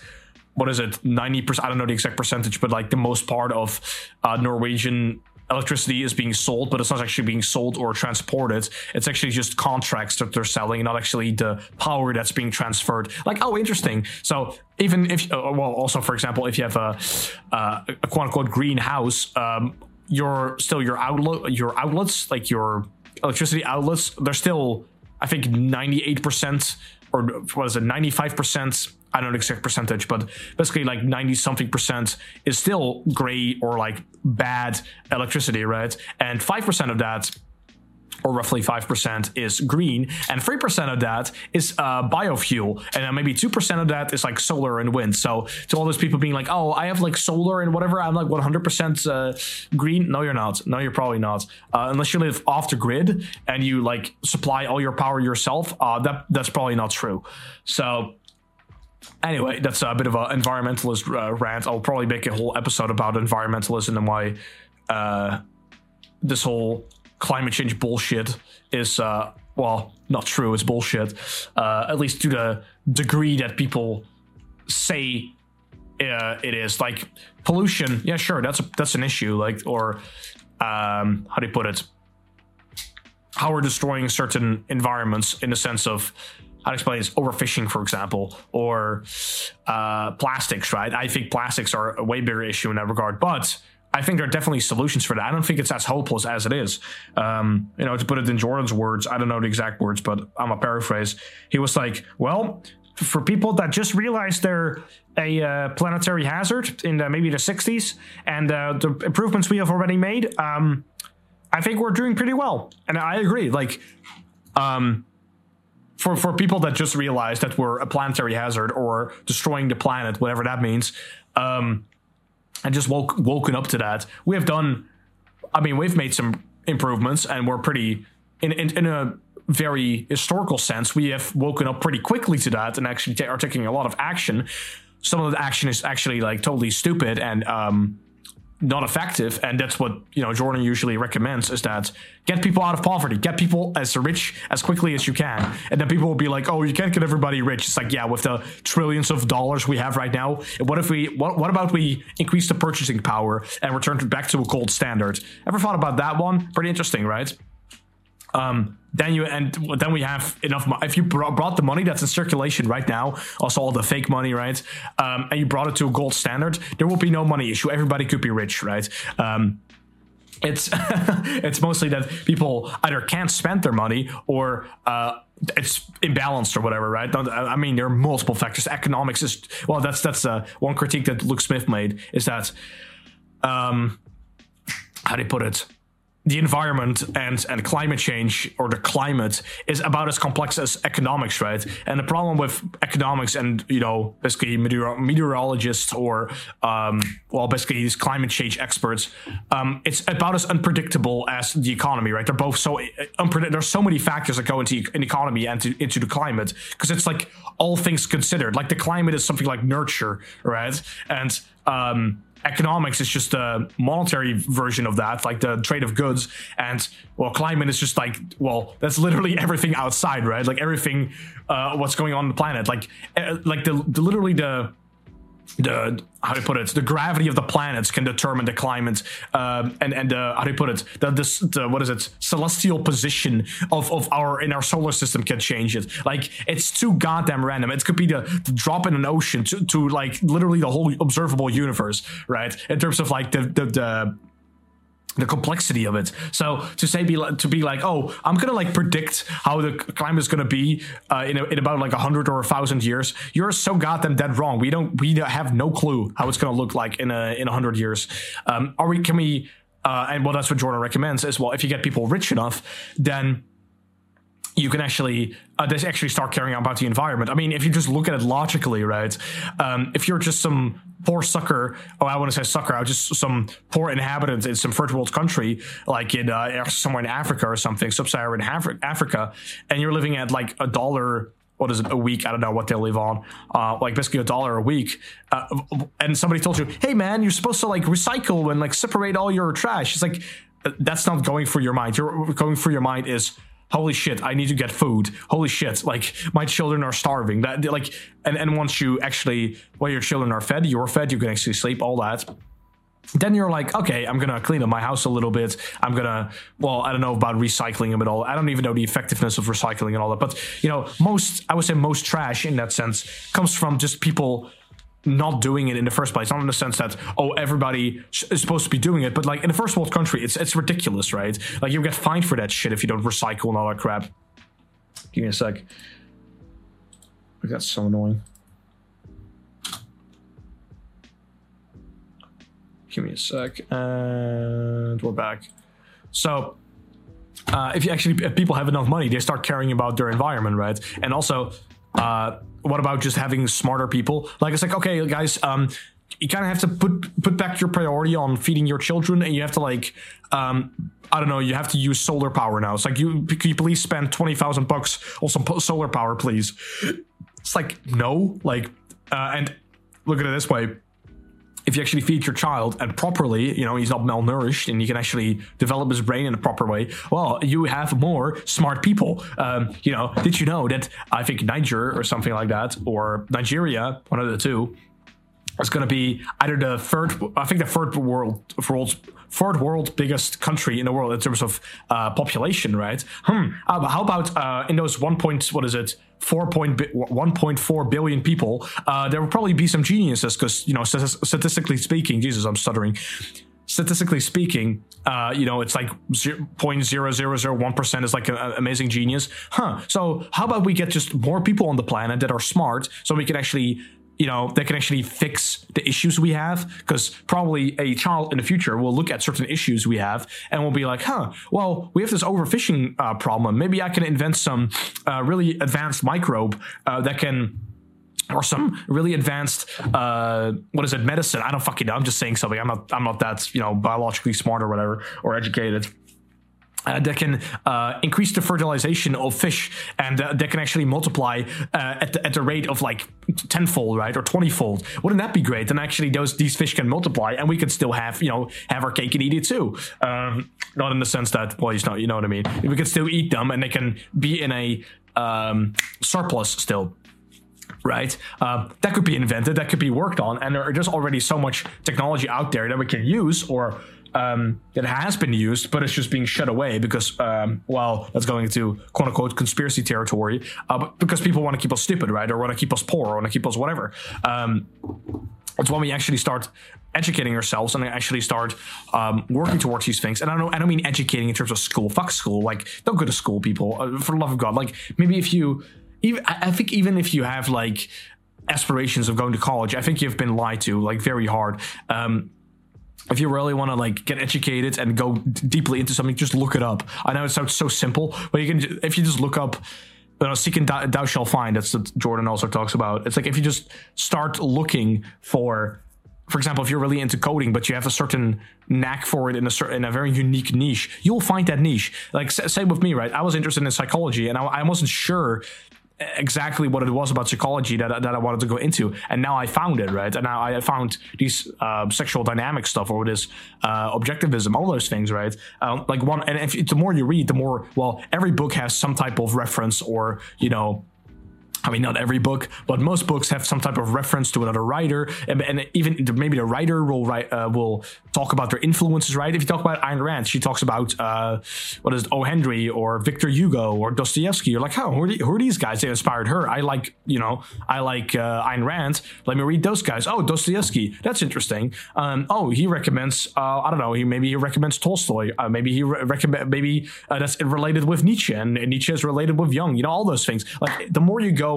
what is it, 90%? I don't know the exact percentage, but like the most part of uh, Norwegian electricity is being sold, but it's not actually being sold or transported. It's actually just contracts that they're selling, not actually the power that's being transferred. Like, oh, interesting. So even if, uh, well, also for example, if you have a, uh, a quote unquote greenhouse, um, your still your outlet your outlets like your electricity outlets they're still i think 98% or what is it 95% i don't know exact percentage but basically like 90 something percent is still gray or like bad electricity right? And 5% of that or roughly 5% is green, and 3% of that is uh, biofuel, and then maybe 2% of that is like solar and wind. So to all those people being like, oh, I have like solar and whatever, I'm like 100% uh, green. No, you're not. No, you're probably not. Uh, unless you live off the grid and you like supply all your power yourself, uh, that that's probably not true. So anyway, that's a bit of an environmentalist uh, rant. I'll probably make a whole episode about environmentalism and why uh, this whole climate change bullshit is, uh, well, not true. It's bullshit. Uh, at least to the degree that people say uh, it is. Like pollution, yeah, sure, that's a, that's an issue. Like, or um, how do you put it? How we're destroying certain environments in the sense of how to explain this overfishing for example or uh, plastics right i think plastics are a way bigger issue in that regard but I think there are definitely solutions for that. I don't think it's as hopeless as it is. Um, you know, to put it in Jordan's words, I don't know the exact words, but I'm a paraphrase. He was like, "Well, for people that just realized they're a uh, planetary hazard in the, maybe the 60s and uh, the improvements we have already made, um, I think we're doing pretty well." And I agree. Like, um, for for people that just realized that we're a planetary hazard or destroying the planet, whatever that means. Um, and just woke woken up to that. We have done, I mean, we've made some improvements, and we're pretty in in, in a very historical sense. We have woken up pretty quickly to that, and actually t- are taking a lot of action. Some of the action is actually like totally stupid and um, not effective and that's what you know jordan usually recommends is that get people out of poverty. Get people as rich as quickly as you can. And then people will be like oh you can't get everybody rich. It's like yeah with the trillions of dollars we have right now what if we what, what about we increase the purchasing power and return back to a gold standard? Ever thought about that one? Pretty interesting right um, then you and then we have enough. If you brought the money that's in circulation right now, also all the fake money, right, um, and you brought it to a gold standard, there will be no money issue. Everybody could be rich, right? Um, it's it's mostly that people either can't spend their money or uh, it's imbalanced or whatever, right? I mean, there are multiple factors. Economics is well, that's that's uh, one critique that Luke Smith made is that um, how do you put it? The environment and and climate change or the climate is about as complex as economics, right? And the problem with economics and you know basically meteor- meteorologists or um, well basically these climate change experts, um, it's about as unpredictable as the economy, right? They're both so unpredictable. There's so many factors that go into an economy and to, into the climate because it's like all things considered. Like the climate is something like nurture, right? And um, economics is just a monetary version of that, like the trade of goods. And well, climate is just like, well, that's literally everything outside, right? Like everything, uh, what's going on, on the planet, like, uh, like the, the literally the the how do you put it? The gravity of the planets can determine the climate um, and and uh, how do you put it? The, the what is it? Celestial position of of our in our solar system can change it. Like it's too goddamn random. It could be the, the drop in an ocean to, to like literally the whole observable universe right? In terms of like the the, the the complexity of it. So to say be to be like, oh, I'm gonna like predict how the climate is gonna be uh, in a, in about like a hundred or a thousand years. You're so goddamn dead wrong. We don't we have no clue how it's gonna look like in a in a hundred years. Um, are we? Can we? Uh, and well, that's what Jordan recommends as well. If you get people rich enough, then you can actually uh, they actually start caring about the environment. I mean, if you just look at it logically, right? Um, if you're just some poor sucker, oh, I want to say sucker, I was just some poor inhabitant in some third world country, like in uh, somewhere in Africa or something, sub-Saharan Afri- Africa, and you're living at like a dollar what is it a week? I don't know what they live on, uh, like basically a dollar a week. Uh, and somebody told you, hey man, you're supposed to like recycle and like separate all your trash. It's like that's not going through your mind. You're going through your mind is holy shit i need to get food. Holy shit like my children are starving. That like and, and once you actually well your children are fed you're fed you can actually sleep all that. Then you're like okay i'm gonna clean up my house a little bit. I'm gonna well i don't know about recycling them at all. I don't even know the effectiveness of recycling and all that but you know most i would say most trash in that sense comes from just people not doing it in the first place. Not in the sense that oh everybody is supposed to be doing it, but like in a first world country, it's it's ridiculous, right? Like you get fined for that shit if you don't recycle and all that crap. Give me a sec. That's so annoying. Give me a sec, and we're back. So uh, if you actually if people have enough money, they start caring about their environment, right? And also, uh, what about just having smarter people? Like it's like, okay, guys, um, you kind of have to put put back your priority on feeding your children, and you have to like, um, I don't know, you have to use solar power now. It's like you you please spend twenty thousand bucks on some solar power, please? It's like no, like, uh, and look at it this way if you actually feed your child and properly, you know, he's not malnourished and you can actually develop his brain in a proper way, well, you have more smart people. Um, you know, did you know that I think Niger or something like that, or Nigeria, one of the two, is going to be either the third, I think the third world, world's third world biggest country in the world in terms of uh, population, right? Hmm. Uh, how about uh, in those one point, what is it? 4.1.4 billion people, uh, there will probably be some geniuses because, you know, statistically speaking, Jesus, I'm stuttering. Statistically speaking, uh, you know, it's like 0.0001% is like an amazing genius. Huh. So, how about we get just more people on the planet that are smart so we can actually you know that can actually fix the issues we have because probably a child in the future will look at certain issues we have and will be like huh well we have this overfishing uh, problem. Maybe i can invent some uh, really advanced microbe uh, that can or some really advanced uh, what is it medicine? I don't fucking know. I'm just saying something. I'm not i'm not that you know biologically smart or whatever or educated uh, that can uh, increase the fertilization of fish and uh, that can actually multiply uh, at, the, at the rate of like tenfold, right, or twentyfold. Wouldn't that be great? And actually, those these fish can multiply, and we could still have you know have our cake and eat it too. Um, not in the sense that well, you know, you know what I mean. We could still eat them, and they can be in a um, surplus still right? Uh, that could be invented, that could be worked on, and there's already so much technology out there that we can use or um, that has been used, but it's just being shut away because, um, well, that's going into quote unquote conspiracy territory, uh, but because people want to keep us stupid, right? Or want to keep us poor, or want to keep us whatever. Um, it's when we actually start educating ourselves and actually start um, working towards these things. And I don't, I don't mean educating in terms of school. Fuck school. Like, don't go to school, people. Uh, for the love of God. Like, maybe if you, even, I think even if you have like aspirations of going to college, I think you've been lied to like very hard. Um, if you really want to like get educated and go d- deeply into something, just look it up. I know it sounds so simple, but you can if you just look up, you know, seek and thou, thou shall find. That's what Jordan also talks about. It's like if you just start looking for, for example, if you're really into coding, but you have a certain knack for it in a certain in a very unique niche, you'll find that niche. Like same with me, right? I was interested in psychology, and I, I wasn't sure exactly what it was about psychology that, that I wanted to go into. And now I found it, right? And now I found these uh, sexual dynamic stuff or this uh, objectivism, all those things, right? Um, like one, and if, the more you read, the more, well, every book has some type of reference or, you know, I mean, not every book, but most books have some type of reference to another writer, and, and even maybe the writer will write uh, will talk about their influences. Right? If you talk about Ayn Rand, she talks about uh, what is it, O. Henry or Victor Hugo or Dostoevsky. You're like, oh, who are, who are, these guys? They inspired her. I like, you know, I like uh, Ayn Rand. Let me read those guys. Oh, Dostoevsky. That's interesting. Um, oh, he recommends. Uh, I don't know. He maybe he recommends Tolstoy. Uh, maybe he re- recommend. Maybe uh, that's related with Nietzsche, and, and Nietzsche is related with Jung. You know, all those things. Like the more you go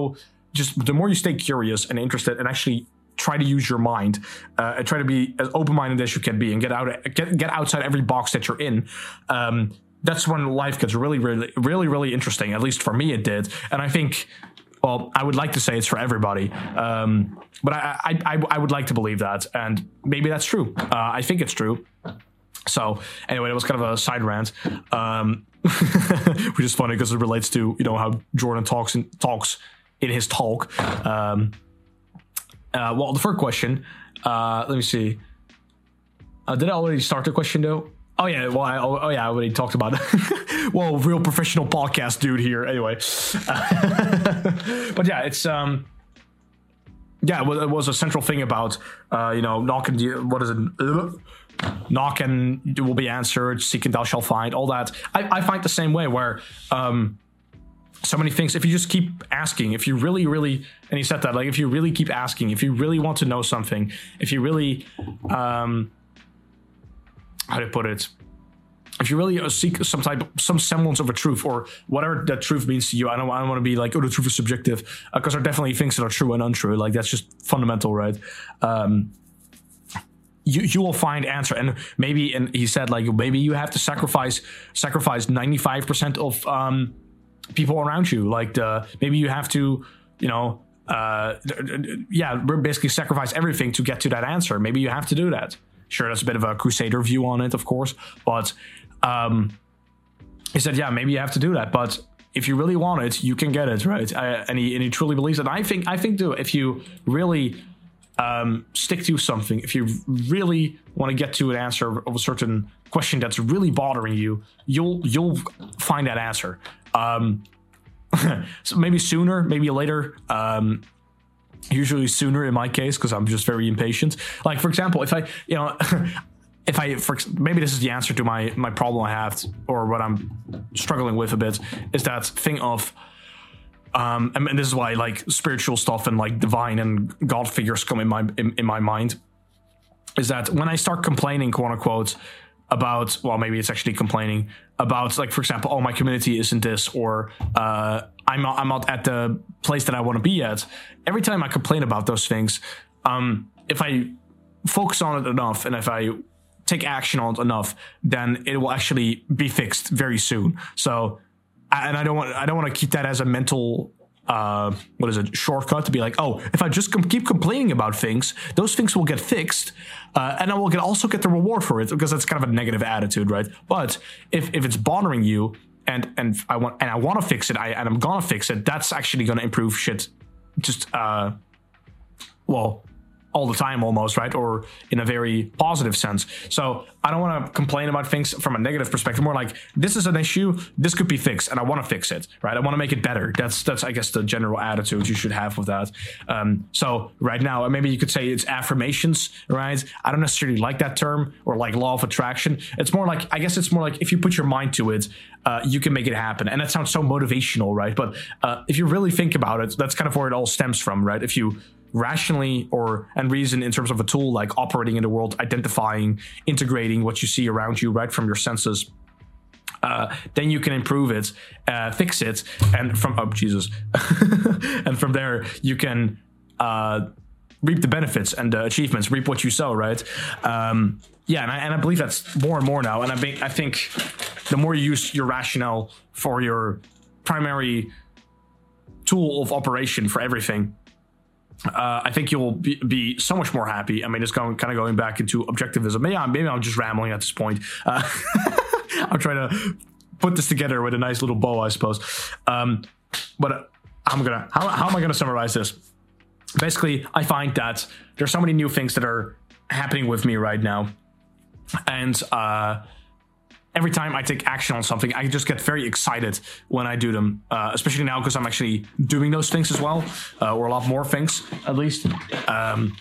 just the more you stay curious and interested and actually try to use your mind uh, and try to be as open-minded as you can be and get out get get outside every box that you're in um, that's when life gets really really really really interesting. At least for me it did. And i think well i would like to say it's for everybody um, but I, I, I would like to believe that. And maybe that's true. Uh, i think it's true. So anyway, it was kind of a side rant, um, which is funny because it relates to you know how Jordan talks and talks in his talk. Um, uh, well, the first question. Uh, let me see. Uh, did I already start the question though? Oh yeah, well, I, oh, oh yeah, I already talked about it. well, real professional podcast dude here. Anyway, but yeah, it's um, yeah, it was, a central thing about uh, you know knocking. What is it? knock and will be answered, seek and thou shalt find, all that. I, I find the same way where um, so many things, if you just keep asking, if you really, really, and he said that, like if you really keep asking, if you really want to know something, if you really, um, how to put it, if you really uh, seek some type, some semblance of a truth or whatever that truth means to you, I don't, I don't want to be like, oh, the truth is subjective, because uh, there are definitely things that are true and untrue. Like that's just fundamental, right? Um, you you will find answer and maybe and he said like maybe you have to sacrifice sacrifice 95% of um people around you. Like the maybe you have to you know uh yeah basically sacrifice everything to get to that answer. Maybe you have to do that. Sure that's a bit of a crusader view on it of course but um he said yeah maybe you have to do that but if you really want it you can get it right? Uh, and he and he truly believes it. I think i think too if you really um, stick to something, if you really want to get to an answer of a certain question that's really bothering you, you'll you'll find that answer. Um, so maybe sooner, maybe later. Um, usually sooner in my case because I'm just very impatient. Like for example, if I you know. if I, for, maybe this is the answer to my my problem I have, or what I'm struggling with a bit, is that thing of um, and this is why like spiritual stuff and like divine and God figures come in my in, in my mind. Is that when I start complaining, quote unquote, about well, maybe it's actually complaining about like for example, oh my community isn't this, or uh, I'm not, I'm not at the place that I want to be at. Every time I complain about those things, um, if I focus on it enough, and if I take action on it enough, then it will actually be fixed very soon. So and I don't want I don't want to keep that as a mental uh, what is it shortcut to be like oh if I just com- keep complaining about things those things will get fixed uh, and I will get also get the reward for it because that's kind of a negative attitude right? But if if it's bothering you and and I want and I want to fix it I and I'm gonna fix it that's actually gonna improve shit. Just uh well all the time almost, right? Or in a very positive sense. So I don't want to complain about things from a negative perspective. More like this is an issue, this could be fixed, and I want to fix it, right? I want to make it better. That's that's I guess the general attitude you should have with that. Um, so right now, maybe you could say it's affirmations, right? I don't necessarily like that term or like law of attraction. It's more like I guess it's more like if you put your mind to it, uh, you can make it happen. And that sounds so motivational, right? But uh, if you really think about it, that's kind of where it all stems from, right? If you rationally or and reason in terms of a tool like operating in the world identifying integrating what you see around you right from your senses uh, then you can improve it uh, fix it and from oh jesus. And from there you can uh, reap the benefits and the achievements reap what you sow right? Um, yeah and I, and I believe that's more and more now. And i think i think the more you use your rationale for your primary tool of operation for everything uh, I think you'll be, be, so much more happy. I mean, it's going kind of going back into objectivism. Maybe I'm, maybe I'm just rambling at this point. Uh, I'm trying to put this together with a nice little bow, I suppose. Um, but I'm gonna how, how am I gonna summarize this? Basically, I find that there's so many new things that are happening with me right now, and uh, every time I take action on something, I just get very excited when I do them, uh, especially now because I'm actually doing those things as well, uh, or a lot more things at least. Um,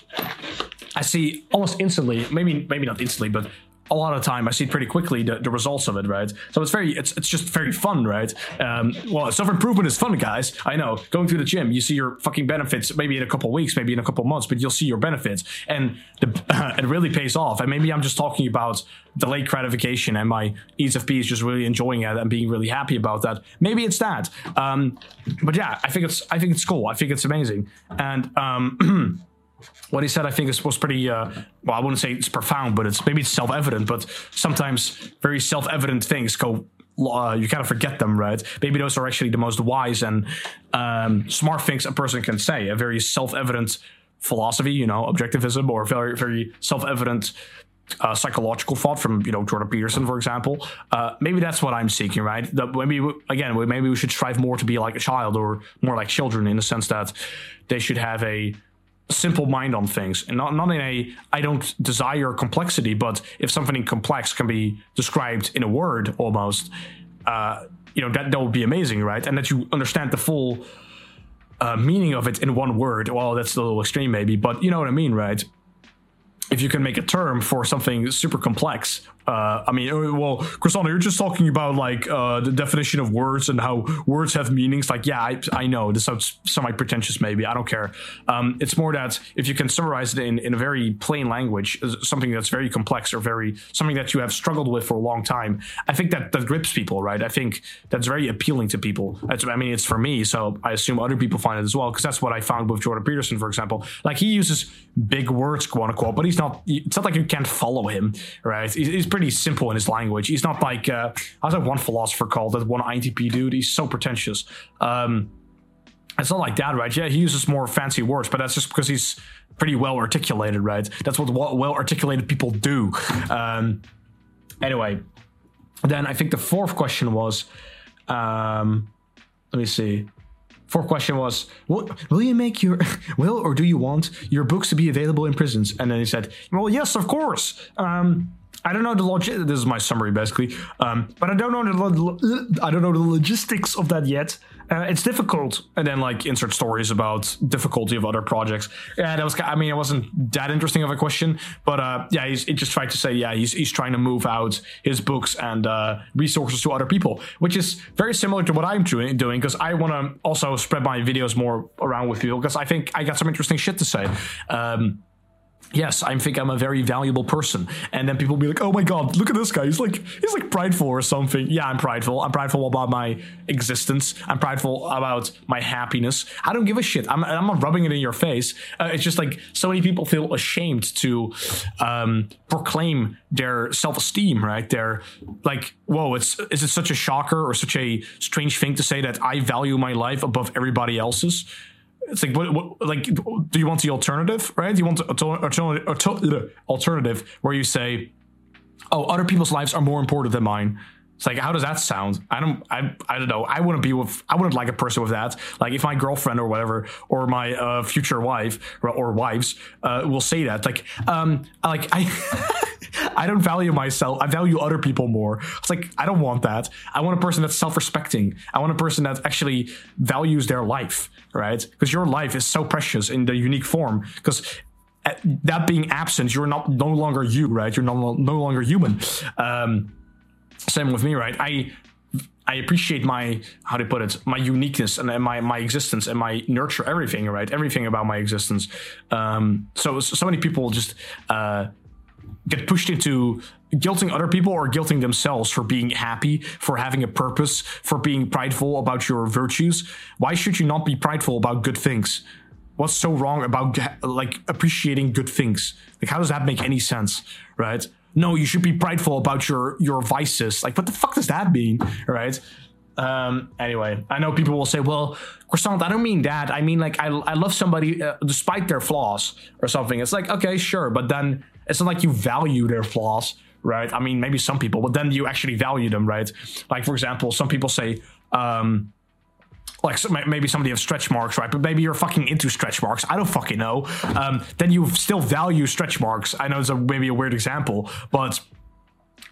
I see almost instantly, maybe maybe not instantly, but a lot of time I see pretty quickly the, the results of it, right? So it's very, it's, it's just very fun, right? Um, well, self improvement is fun, guys. I know. Going through the gym, you see your fucking benefits maybe in a couple weeks, maybe in a couple months, but you'll see your benefits, and the, uh, it really pays off. And maybe I'm just talking about delayed gratification, and my ESFP is just really enjoying it and being really happy about that. Maybe it's that. Um, but yeah, I think it's, I think it's cool. I think it's amazing, and. Um, what he said, I think, is, was pretty. Uh, well, I wouldn't say it's profound, but it's maybe it's self-evident. But sometimes very self-evident things go. Uh, you kind of forget them, right? Maybe those are actually the most wise and um, smart things a person can say. A very self-evident philosophy, you know, objectivism, or very very self-evident uh, psychological thought from you know Jordan Peterson, for example. Uh, maybe that's what I'm seeking, right? That maybe again, maybe we should strive more to be like a child or more like children in the sense that they should have a simple mind on things. And not, not in a i don't desire complexity but if something complex can be described in a word almost uh, you know that that would be amazing right? And that you understand the full uh, meaning of it in one word. Well that's a little extreme maybe but you know what i mean right? If you can make a term for something super complex uh, I mean, uh, well, Croissant, you're just talking about like uh, the definition of words and how words have meanings. Like, yeah, I, I know this sounds semi pretentious, maybe. I don't care. Um, it's more that if you can summarize it in, in a very plain language, something that's very complex or very something that you have struggled with for a long time, I think that that grips people, right? I think that's very appealing to people. That's, I mean, it's for me, so I assume other people find it as well because that's what I found with Jordan Peterson, for example. Like, he uses big words, quote unquote, but he's not. It's not like you can't follow him, right? He's, he's pretty simple in his language. He's not like uh, I was like one philosopher called that one INTP dude. He's so pretentious. Um, it's not like that, right? Yeah, he uses more fancy words, but that's just because he's pretty well articulated, right? That's what well articulated people do. Um, anyway, then I think the fourth question was, um, let me see. Fourth question was, will, will you make your, will or do you want your books to be available in prisons? And then he said, well, yes, of course. Um, I don't know the log. This is my summary basically, um, but I don't know the I don't know the logistics of that yet. Uh, it's difficult, and then like insert stories about difficulty of other projects. Yeah, that was. I mean, it wasn't that interesting of a question, but uh, yeah, he's he just tried to say yeah, he's he's trying to move out his books and uh, resources to other people, which is very similar to what I'm doing doing because I want to also spread my videos more around with people because I think I got some interesting shit to say. Um, yes, I think I'm a very valuable person. And then people will be like, oh my god, look at this guy. He's like he's like prideful or something. Yeah, I'm prideful. I'm prideful about my existence. I'm prideful about my happiness. I don't give a shit. I'm, I'm not rubbing it in your face. Uh, it's just like so many people feel ashamed to um, proclaim their self-esteem, right? They're like, whoa, it's is it such a shocker or such a strange thing to say that I value my life above everybody else's? It's like what, what, like do you want the alternative right? Do you want the alternative where you say oh other people's lives are more important than mine it's like how does that sound i don't i, I don't know i wouldn't be with i wouldn't like a person with that like if my girlfriend or whatever or my uh, future wife or, or wives uh, will say that like um like i I don't value myself. I value other people more. It's like I don't want that. I want a person that's self-respecting. I want a person that actually values their life, right? Because your life is so precious in the unique form. Because uh, that being absent, you're not no longer you, right? You're no, no longer human. Um, same with me, right? I I appreciate my how to put it, my uniqueness and, my my existence and my nurture everything, right? Everything about my existence. Um, so so many people just uh, get pushed into guilting other people or guilting themselves for being happy, for having a purpose, for being prideful about your virtues. Why should you not be prideful about good things? What's so wrong about like appreciating good things? Like how does that make any sense, right? No, you should be prideful about your your vices. Like what the fuck does that mean, right? Um, anyway, I know people will say, well, croissant, I don't mean that. I mean, like, I, I love somebody uh, despite their flaws or something. It's like, okay, sure. But then it's not like you value their flaws, right? I mean, maybe some people, but then you actually value them, right? Like, for example, some people say, um, like maybe somebody have stretch marks, right? But maybe you're fucking into stretch marks. I don't fucking know. Um, then you still value stretch marks. I know it's a, maybe a weird example, but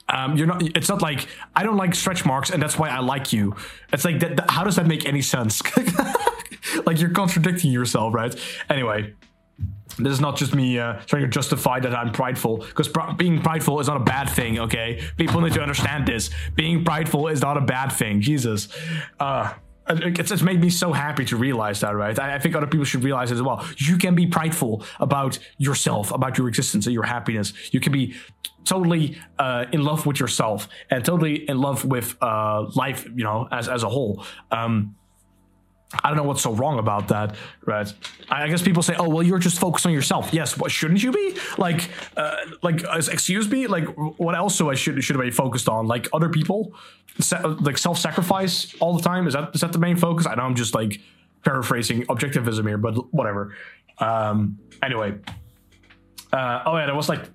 um, you're not. It's not like I don't like stretch marks, and that's why I like you. It's like that, that, how does that make any sense? like you're contradicting yourself, right? Anyway, this is not just me uh, trying to justify that I'm prideful, because pr- being prideful is not a bad thing. Okay, people need to understand this. Being prideful is not a bad thing. Jesus, uh, it's, it's made me so happy to realize that. Right? I, I think other people should realize as well. You can be prideful about yourself, about your existence, and your happiness. You can be totally uh, in love with yourself and totally in love with uh, life. You know, as as a whole. Um, I don't know what's so wrong about that, right? I guess people say, "Oh, well, you're just focused on yourself." Yes, what shouldn't you be? Like, uh, like, excuse me, like, what else do I should should I be focused on? Like other people, like self-sacrifice all the time. Is that is that the main focus? I know I'm just like paraphrasing objectivism here, but whatever. Um, anyway, uh, oh yeah, there was like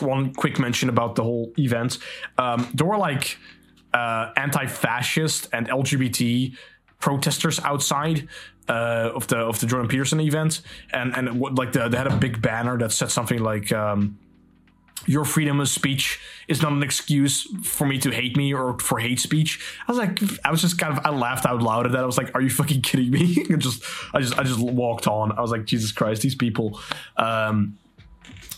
one quick mention about the whole event. Um, there were like uh, anti-fascist and LGBT protesters outside uh, of the of the Jordan Peterson event, and and what, like the, they had a big banner that said something like. Um, your freedom of speech is not an excuse for me to hate me or for hate speech. I was like, I was just kind of, I laughed out loud at that. I was like, are you fucking kidding me? and just, I just, I just walked on. I was like, Jesus Christ, these people. Um,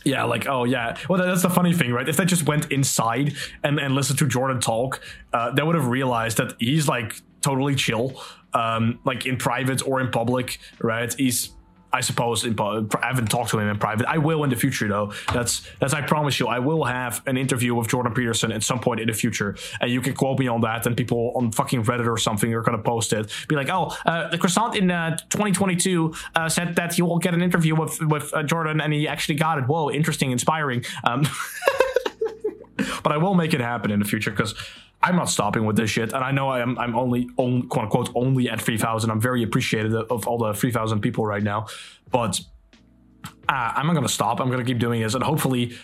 yeah, like oh yeah. Well, that's the funny thing, right? If they just went inside and and listened to Jordan talk, uh, they would have realized that he's like totally chill, um, like in private or in public, right? He's I suppose in, I haven't talked to him in private. I will in the future though. That's that's I promise you. I will have an interview with Jordan Peterson at some point in the future, and you can quote me on that. And people on fucking Reddit or something are gonna post it. Be like, oh, uh, the croissant in uh, 2022 uh, said that he will get an interview with with uh, Jordan, and he actually got it. Whoa, interesting, inspiring. Um, but I will make it happen in the future because I'm not stopping with this shit, and I know I'm I'm only on, quote unquote only at three thousand. I'm very appreciative of all the three thousand people right now, but uh, I'm not gonna stop. I'm gonna keep doing this, and hopefully.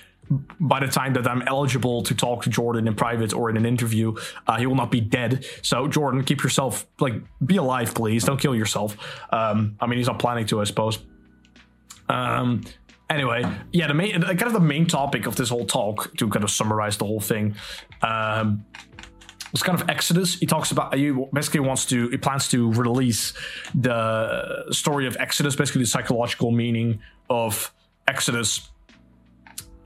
By the time that I'm eligible to talk to Jordan in private or in an interview, uh, he will not be dead. So, Jordan, keep yourself like be alive, please. Don't kill yourself. Um, I mean, he's not planning to, I suppose. Um, anyway, yeah, the main kind of the main topic of this whole talk to kind of summarize the whole thing. Um, it's kind of Exodus. He talks about he basically wants to he plans to release the story of Exodus, basically the psychological meaning of Exodus.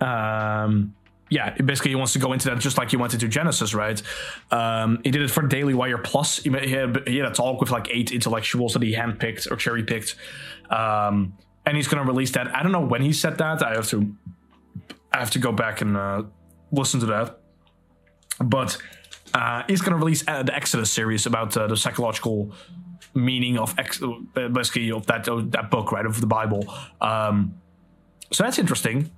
Um, yeah, basically he wants to go into that just like he went into Genesis, right? Um, he did it for Daily Wire Plus. He, he, had, he had a talk with like eight intellectuals that he handpicked or cherry picked, um, and he's going to release that. I don't know when he said that. I have to I have to go back and uh, listen to that, but uh, he's going to release uh, the Exodus series about uh, the psychological meaning of ex- uh, basically of that that book, right, of the Bible. Um, so that's interesting.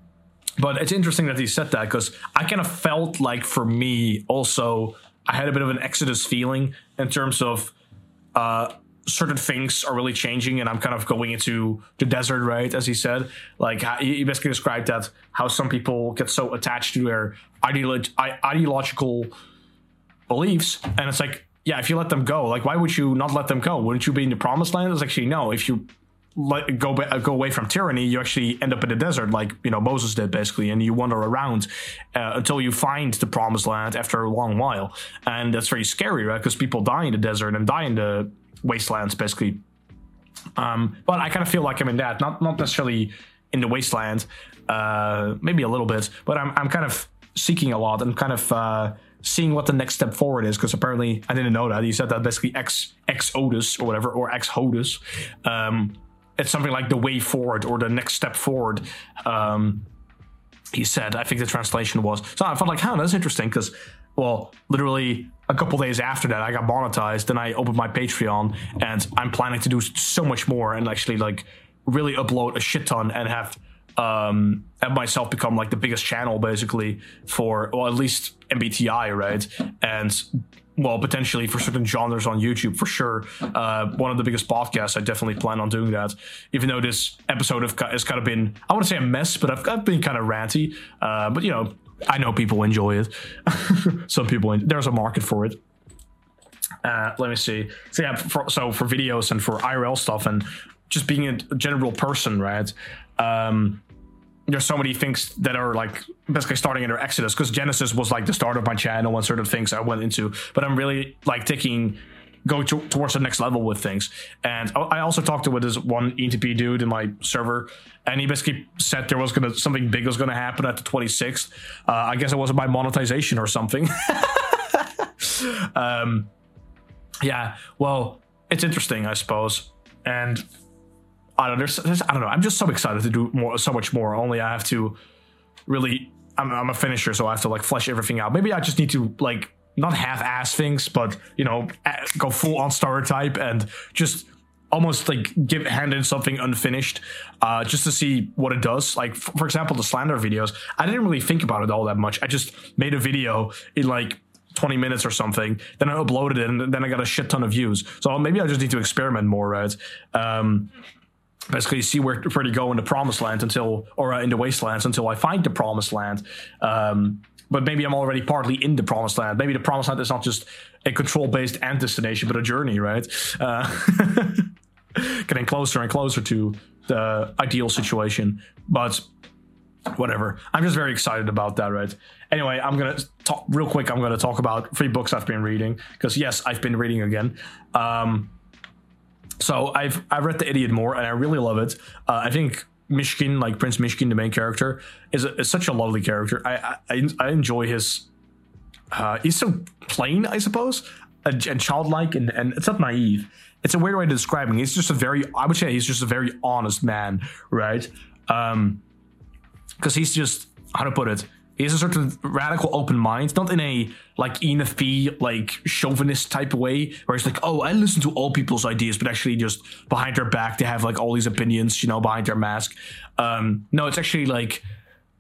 But it's interesting that he said that because I kind of felt like for me also I had a bit of an Exodus feeling in terms of uh, certain things are really changing and I'm kind of going into the desert, right? As he said, like he basically described that how some people get so attached to their ideolo- ideological beliefs, and it's like, yeah, if you let them go, like, why would you not let them go? Wouldn't you be in the promised land? It's actually no. If you let go go away from tyranny, you actually end up in the desert, like you know Moses did, basically, and you wander around uh, until you find the promised land after a long while, and that's very scary, right? Because people die in the desert and die in the wastelands, basically. Um, but I kind of feel like I'm in that, not not necessarily in the wasteland, uh, maybe a little bit, but I'm I'm kind of seeking a lot and kind of. Uh, seeing what the next step forward is because apparently I didn't know that he said that basically X X Otis or whatever or X Hodus. Um, it's something like the way forward or the next step forward. Um, he said, I think the translation was. So I felt like, huh, that's interesting because, well, literally a couple days after that, I got monetized. Then I opened my Patreon, and I'm planning to do so much more and actually like really upload a shit ton and have um, have myself become like the biggest channel basically for, well, at least MBTI, right? And well, potentially for certain genres on YouTube, for sure. Uh, one of the biggest podcasts. I definitely plan on doing that. Even though this episode has kind of been, I want to say a mess, but I've, I've been kind of ranty. Uh, but you know, I know people enjoy it. Some people, there's a market for it. Uh, let me see. So yeah, for, so for videos and for IRL stuff and just being a general person, right? Um, there's so many things that are like basically starting in their exodus because genesis was like the start of my channel and certain things i went into but i'm really like taking go to, towards the next level with things and i also talked to with this one etp dude in my server and he basically said there was gonna something big was gonna happen at the 26th uh, i guess it was about monetization or something um yeah well it's interesting i suppose and I don't. There's, there's, I don't know. I'm just so excited to do more, so much more. Only I have to really. I'm, I'm a finisher, so I have to like flesh everything out. Maybe I just need to like not half-ass things, but you know, go full on starter type and just almost like give hand in something unfinished, uh, just to see what it does. Like f- for example, the slander videos. I didn't really think about it all that much. I just made a video in like 20 minutes or something. Then I uploaded it, and then I got a shit ton of views. So maybe I just need to experiment more, right? Um, basically see where, where to go in the promised land until or uh, in the wastelands until I find the promised land. Um, but maybe I'm already partly in the promised land. Maybe the promised land is not just a control based end destination, but a journey, right? Uh, getting closer and closer to the ideal situation. But whatever. I'm just very excited about that, right? Anyway, I'm gonna talk real quick. I'm gonna talk about three books I've been reading because yes, I've been reading again. Um, so I've I've read The Idiot more, and I really love it. Uh, I think Myshkin, like Prince Myshkin, the main character, is, a, is such a lovely character. I I, I enjoy his. Uh, he's so plain, I suppose, and, and childlike, and, and it's not naive. It's a weird way to describe him. He's just a very, I would say, he's just a very honest man, right? Um, because he's just how to put it. He has a certain radical open mind, not in a like ENFP like chauvinist type of way, where he's like, oh, I listen to all people's ideas, but actually just behind their back they have like all these opinions, you know, behind their mask. Um, no, it's actually like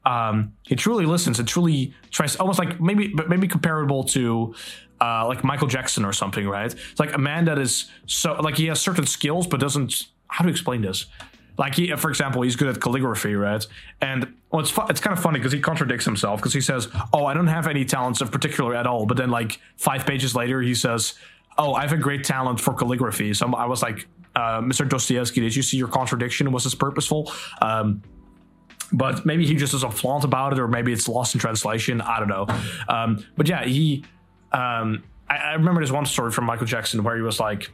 um, he truly listens It truly tries, almost like maybe, maybe comparable to uh, like Michael Jackson or something, right? It's like a man that is so like he has certain skills, but doesn't. How to explain this? Like he, for example, he's good at calligraphy, right? And well, it's fu- it's kind of funny because he contradicts himself because he says, "Oh, I don't have any talents of particular at all," but then like five pages later, he says, "Oh, I have a great talent for calligraphy." So I was like, uh, "Mr. Dostoevsky, did you see your contradiction? Was this purposeful?" Um, but maybe he just doesn't flaunt about it, or maybe it's lost in translation. I don't know. Um, but yeah, he. Um, I, I remember this one story from Michael Jackson where he was like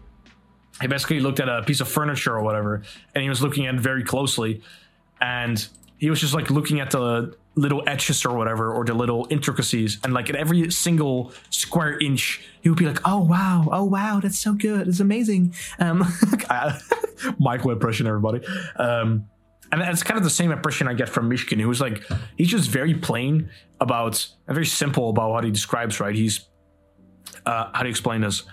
he basically looked at a piece of furniture or whatever and he was looking at it very closely and he was just like looking at the little etches or whatever or the little intricacies and like at every single square inch he would be like oh wow oh wow that's so good it's amazing um michael impression everybody um and it's kind of the same impression I get from Myshkin, who's like, he's just very plain about, very simple about what he describes, right? He's, uh, how do you explain this?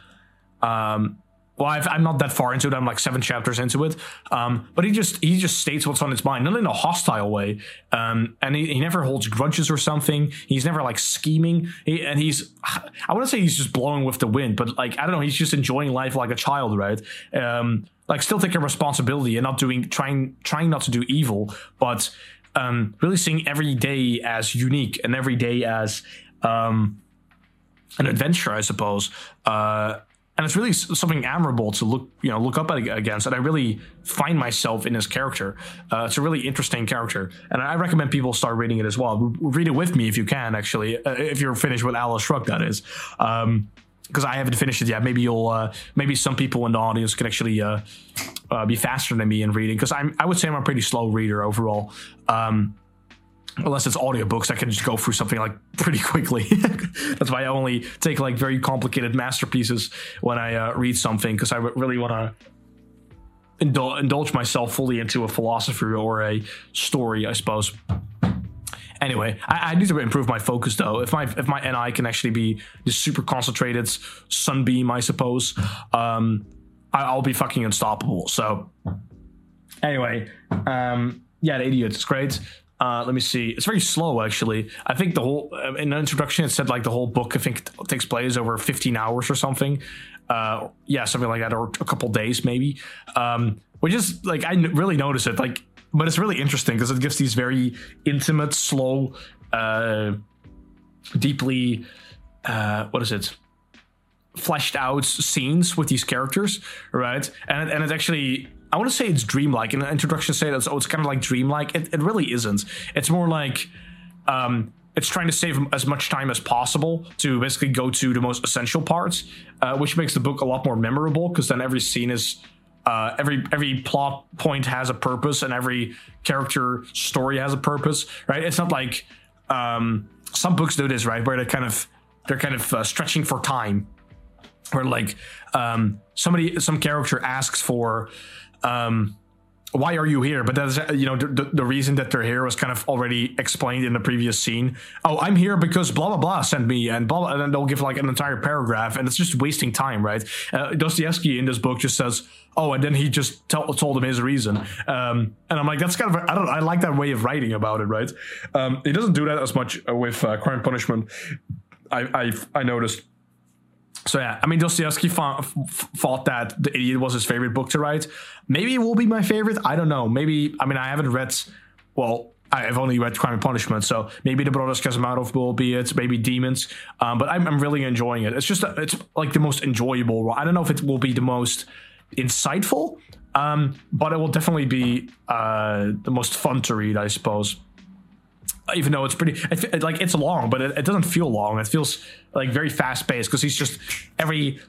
Um, well, i am not that far into it. I'm like seven chapters into it. Um, but he just he just states what's on his mind, not in a hostile way. Um, and he, he, never holds grudges or something. He's never like scheming. He, and he's I want to say he's just blowing with the wind, but like I don't know, he's just enjoying life like a child, right? Um, like still taking responsibility and not doing trying trying not to do evil, but um, really seeing every day as unique and every day as um, an adventure, I suppose. Uh, and it's really something admirable to look you know look up against and i really find myself in this character uh, it's a really interesting character and i recommend people start reading it as well read it with me if you can actually uh, if you're finished with Atlas Shrugged that is um, because I haven't finished it yet. Maybe you'll, uh, maybe some people in the audience can actually uh, uh, be faster than me in reading. Because I'm, I would say I'm a pretty slow reader overall. Um, unless it's audiobooks i can just go through something like pretty quickly. That's why i only take like very complicated masterpieces when i uh, read something because i really want to indul- indulge myself fully into a philosophy or a story i suppose. Anyway I, I, need to improve my focus though. If my if my ni can actually be this super concentrated sunbeam i suppose um I, i'll be fucking unstoppable. So anyway um yeah the idiot is great uh, let me see. It's very slow, actually. I think the whole uh, in the introduction it said like the whole book I think takes place over 15 hours or something. Uh, yeah, something like that, or a couple days maybe. Um, which is like I really notice it. Like, but it's really interesting because it gives these very intimate, slow, uh, deeply, uh, what is it? fleshed out scenes with these characters, right? And and it's actually I want to say it's dreamlike. In the introduction, say that oh, it's kind of like dreamlike. It, it really isn't. It's more like um, it's trying to save as much time as possible to basically go to the most essential parts, uh, which makes the book a lot more memorable because then every scene is uh, every every plot point has a purpose and every character story has a purpose, right? It's not like um, some books do this, right, where they kind of they're kind of uh, stretching for time, where like um, somebody some character asks for um, why are you here? But that's you know the, the reason that they're here was kind of already explained in the previous scene. Oh, I'm here because blah blah blah sent me, and blah, blah and then they'll give like an entire paragraph, and it's just wasting time, right? Uh, Dostoevsky in this book just says, "Oh," and then he just tell, told him his reason, um, and I'm like, that's kind of I don't I like that way of writing about it, right? Um, he doesn't do that as much with uh, Crime Punishment. I I've, I noticed so yeah, I mean Dostoevsky thought, that The Idiot was his favorite book to write. Maybe it will be my favorite. I don't know. Maybe I mean I haven't read. Well, I've only read Crime and Punishment, so maybe the Brothers Karamazov will be it. Maybe Demons, um, but I'm, I'm, really enjoying it. It's just it's like the most enjoyable. I don't know if it will be the most insightful, um, but it will definitely be uh, the most fun to read, I suppose even though it's pretty like it's long, but it, it doesn't feel long. It feels like very fast paced because he's just every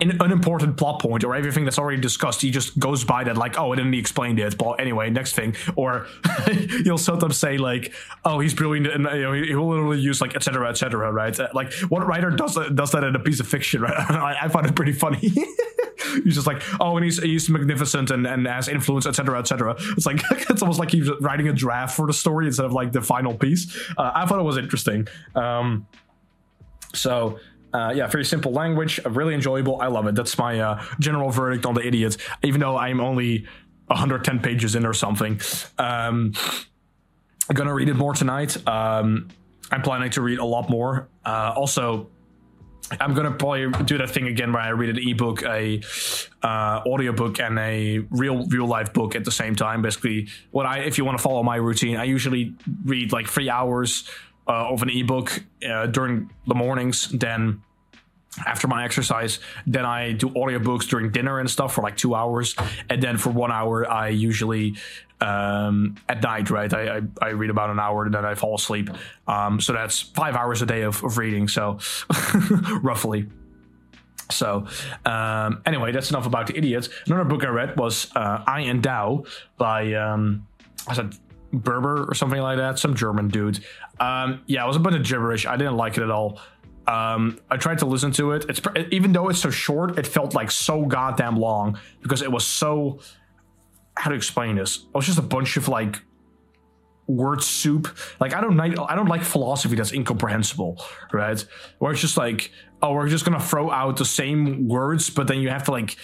an unimportant plot point or everything that's already discussed, he just goes by that like, oh, I didn't explain it. But anyway, next thing. Or you'll sometimes say like, oh, he's brilliant, and you know, he will literally use like etc. etc. right? Uh, like, what writer does that, does that in a piece of fiction? Right? I, I find it pretty funny. he's just like, oh, and he's he's magnificent and, and has influence, etc., etc. It's like it's almost like he's writing a draft for the story instead of like the final piece. Uh, I thought it was interesting. Um, so uh, yeah, very simple language, uh, really enjoyable. I love it. That's my uh, general verdict on the idiots, Even though I'm only 110 pages in or something, um, I'm gonna read it more tonight. Um, I'm planning to read a lot more. Uh, also, I'm gonna probably do that thing again where I read an ebook, a uh, audiobook, and a real real life book at the same time. Basically, what I if you want to follow my routine, I usually read like three hours uh, of an ebook uh, during the mornings. Then after my exercise, then I do audiobooks during dinner and stuff for like two hours, and then for one hour I usually um, at night, right? I, I, I, read about an hour and then I fall asleep. Um, so that's five hours a day of, of reading. So roughly. So um, anyway, that's enough about the idiots. Another book I read was uh, I and Thou by um, I said Berber or something like that, some German dudes. Um, yeah, it was a bunch of gibberish. I didn't like it at all. Um, I tried to listen to it. It's even though it's so short, it felt like so goddamn long because it was so. How to explain this? It was just a bunch of like word soup. Like I don't like I don't like philosophy that's incomprehensible, right? Where it's just like, oh, we're just gonna throw out the same words, but then you have to like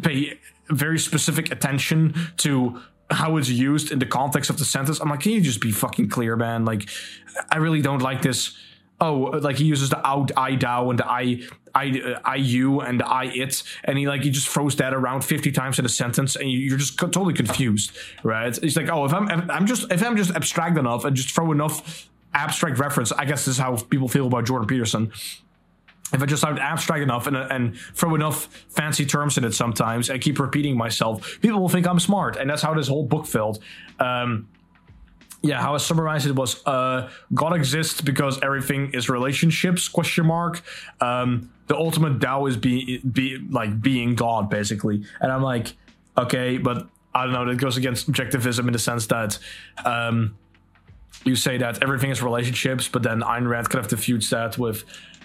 pay very specific attention to how it's used in the context of the sentence. I'm like, can you just be fucking clear, man? Like, I really don't like this. Oh, like he uses the out I thou and the I I I you and the I it, and he like he just throws that around fifty times in a sentence, and you're just co- totally confused, right? He's like, oh, if I'm if I'm just if I'm just abstract enough and just throw enough abstract reference, I guess this is how people feel about Jordan Peterson if I just sound abstract enough and, and throw enough fancy terms in it sometimes and keep repeating myself, people will think I'm smart. And that's how this whole book felt. Um, yeah, how I summarized it was uh, God exists because everything is relationships? Question mark. Um, the ultimate Tao is being be like being God, basically. And I'm like, okay, but I don't know. That goes against objectivism in the sense that um, you say that everything is relationships, but then Ayn Rand kind of defutes that with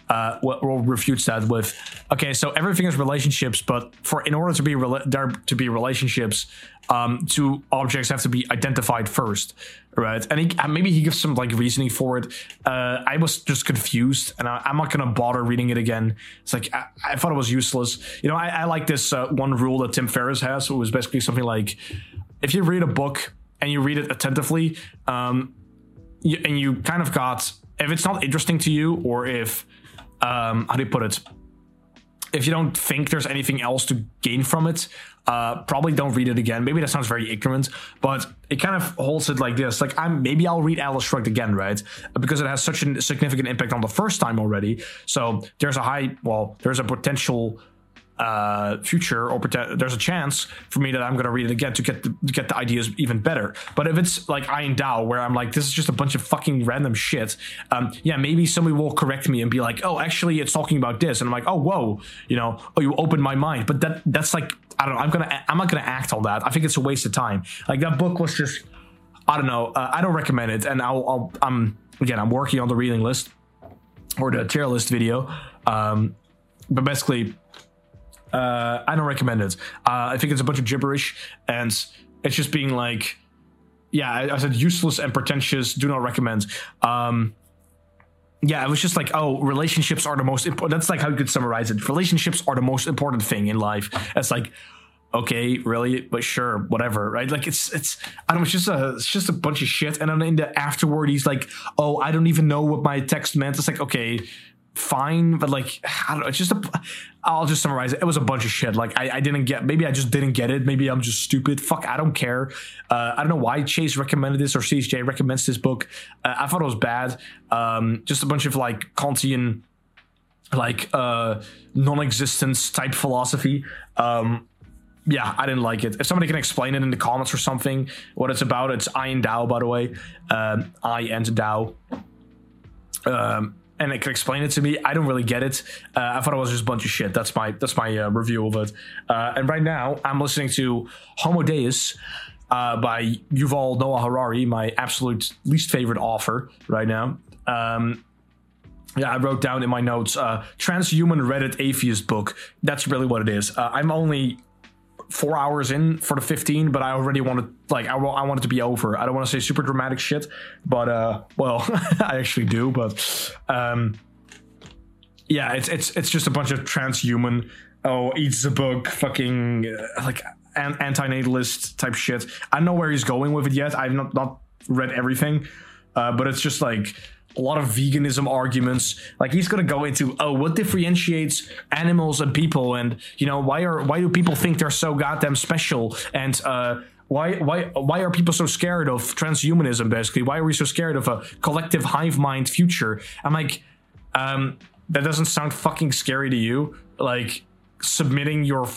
uh, will refutes that with, okay, so everything is relationships, but for in order to be there to be relationships, um, two objects have to be identified first, right? And he, maybe he gives some like reasoning for it. Uh, I was just confused, and I, am not gonna bother reading it again. It's like I, I thought it was useless. You know, I, I like this uh, one rule that Tim Ferriss has. It was basically something like, if you read a book and you read it attentively, um, you, and you kind of got if it's not interesting to you, or if um, how do you put it? If you don't think there's anything else to gain from it, uh, probably don't read it again. Maybe that sounds very ignorant, but it kind of holds it like this. Like I'm maybe I'll read Atlas Shrugged again, right? Because it has such a significant impact on the first time already. So there's a high, well, there's a potential uh, future or pretend, there's a chance for me that I'm going to read it again to get the, to get the ideas even better. But if it's like Ayin Dao, where I'm like, this is just a bunch of fucking random shit, um, yeah, maybe somebody will correct me and be like, oh, actually, it's talking about this, and I'm like, oh, whoa, you know, oh, you opened my mind. But that that's like, I don't know, I'm gonna, I'm not gonna act on that. I think it's a waste of time. Like that book was just, I don't know, uh, I don't recommend it, and I'll, I'll, I'm again, I'm working on the reading list or the tier list video. Um, but basically uh, I don't recommend it. Uh, I think it's a bunch of gibberish, and it's just being like, yeah, I, I said useless and pretentious. Do not recommend. Um, yeah, it was just like, oh, relationships are the most important. That's like how you could summarize it. Relationships are the most important thing in life. It's like, okay, really, but sure, whatever, right? Like it's it's I don't know, it's just a it's just a bunch of shit. And then in the afterward, he's like, oh, I don't even know what my text meant. It's like, okay, fine, but like I don't know. It's just a. I'll just summarize it. It was a bunch of shit. Like I, I didn't get. Maybe I just didn't get it. Maybe I'm just stupid. Fuck. I don't care. Uh, I don't know why Chase recommended this or CJ recommends this book. Uh, I thought it was bad. Um, just a bunch of like Kantian, like uh, non-existence type philosophy. Um, yeah, I didn't like it. If somebody can explain it in the comments or something, what it's about, it's I and Dao, by the way. Um, I and Dao. Um, and it can explain it to me. I don't really get it. Uh, I thought it was just a bunch of shit. That's my that's my uh, review of it. Uh, and right now, I'm listening to Homo Deus uh, by Yuval Noah Harari, my absolute least favorite author right now. Um, yeah, I wrote down in my notes uh, transhuman Reddit atheist book. That's really what it is. Uh, I'm only four hours in for the 15, but I already wanted like I, I want it to be over. I don't want to say super dramatic shit, but uh, well, I actually do. But um, yeah, it's it's it's just a bunch of transhuman. Oh, eats the book, fucking uh, like an- anti-natalist type shit. I don't know where he's going with it yet. I've not not read everything, uh, but it's just like a lot of veganism arguments. Like he's gonna go into oh, what differentiates animals and people, and you know why are why do people think they're so goddamn special, and uh, why why why are people so scared of transhumanism? Basically, why are we so scared of a collective hive mind future? I'm like, um, that doesn't sound fucking scary to you. Like submitting your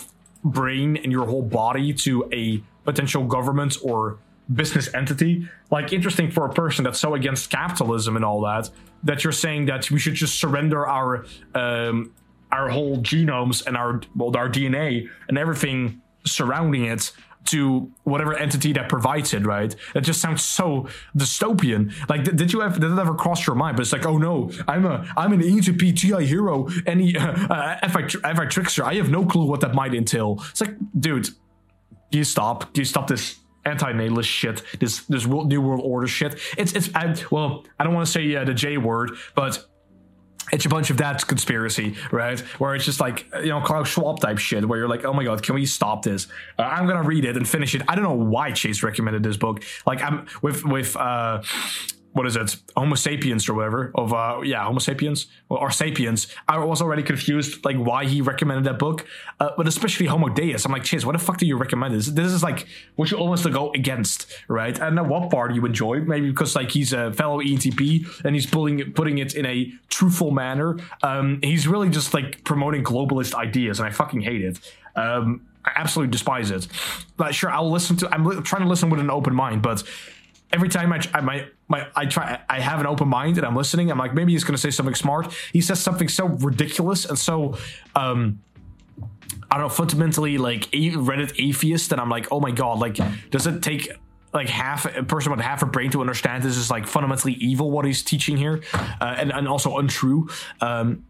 brain and your whole body to a potential government or business entity. Like interesting for a person that's so against capitalism and all that that you're saying that we should just surrender our um, our whole genomes and our well our DNA and everything surrounding it to whatever entity that provides it, right? That just sounds so dystopian. Like, did, did you ever did it ever cross your mind? But it's like, oh no, I'm a I'm an ancient PTI hero, any uh, uh, FI, FI trickster. I have no clue what that might entail. It's like, dude, you stop? You stop this anti-natalist shit, this this new world order shit. It's it's I, well, I don't want to say uh, the J word, but it's a bunch of that conspiracy, right? Where it's just like you know Klaus Schwab type shit, where you're like, oh my god, can we stop this? Uh, I'm gonna read it and finish it. I don't know why Chase recommended this book. Like I'm with with uh what is it? Homo sapiens or whatever of uh yeah homo sapiens? Or sapiens. I was already confused like why he recommended that book uh, but especially homo deus. I'm like chase what the fuck do you recommend? This this is like what you almost go against right? Know what part you enjoy? Maybe because like he's a fellow entp and he's pulling putting it in a truthful manner. Um he's really just like promoting globalist ideas and i fucking hate it. Um i absolutely despise it. But sure i'll listen to i'm trying to listen with an open mind but every time I, I my my I try I have an open mind and I'm listening. I'm like maybe he's going to say something smart. He says something so ridiculous and so um I don't know fundamentally like a Reddit atheist and I'm like oh my god like does it take like half a person with half a brain to understand this is like fundamentally evil what he's teaching here uh, and and also untrue. Um,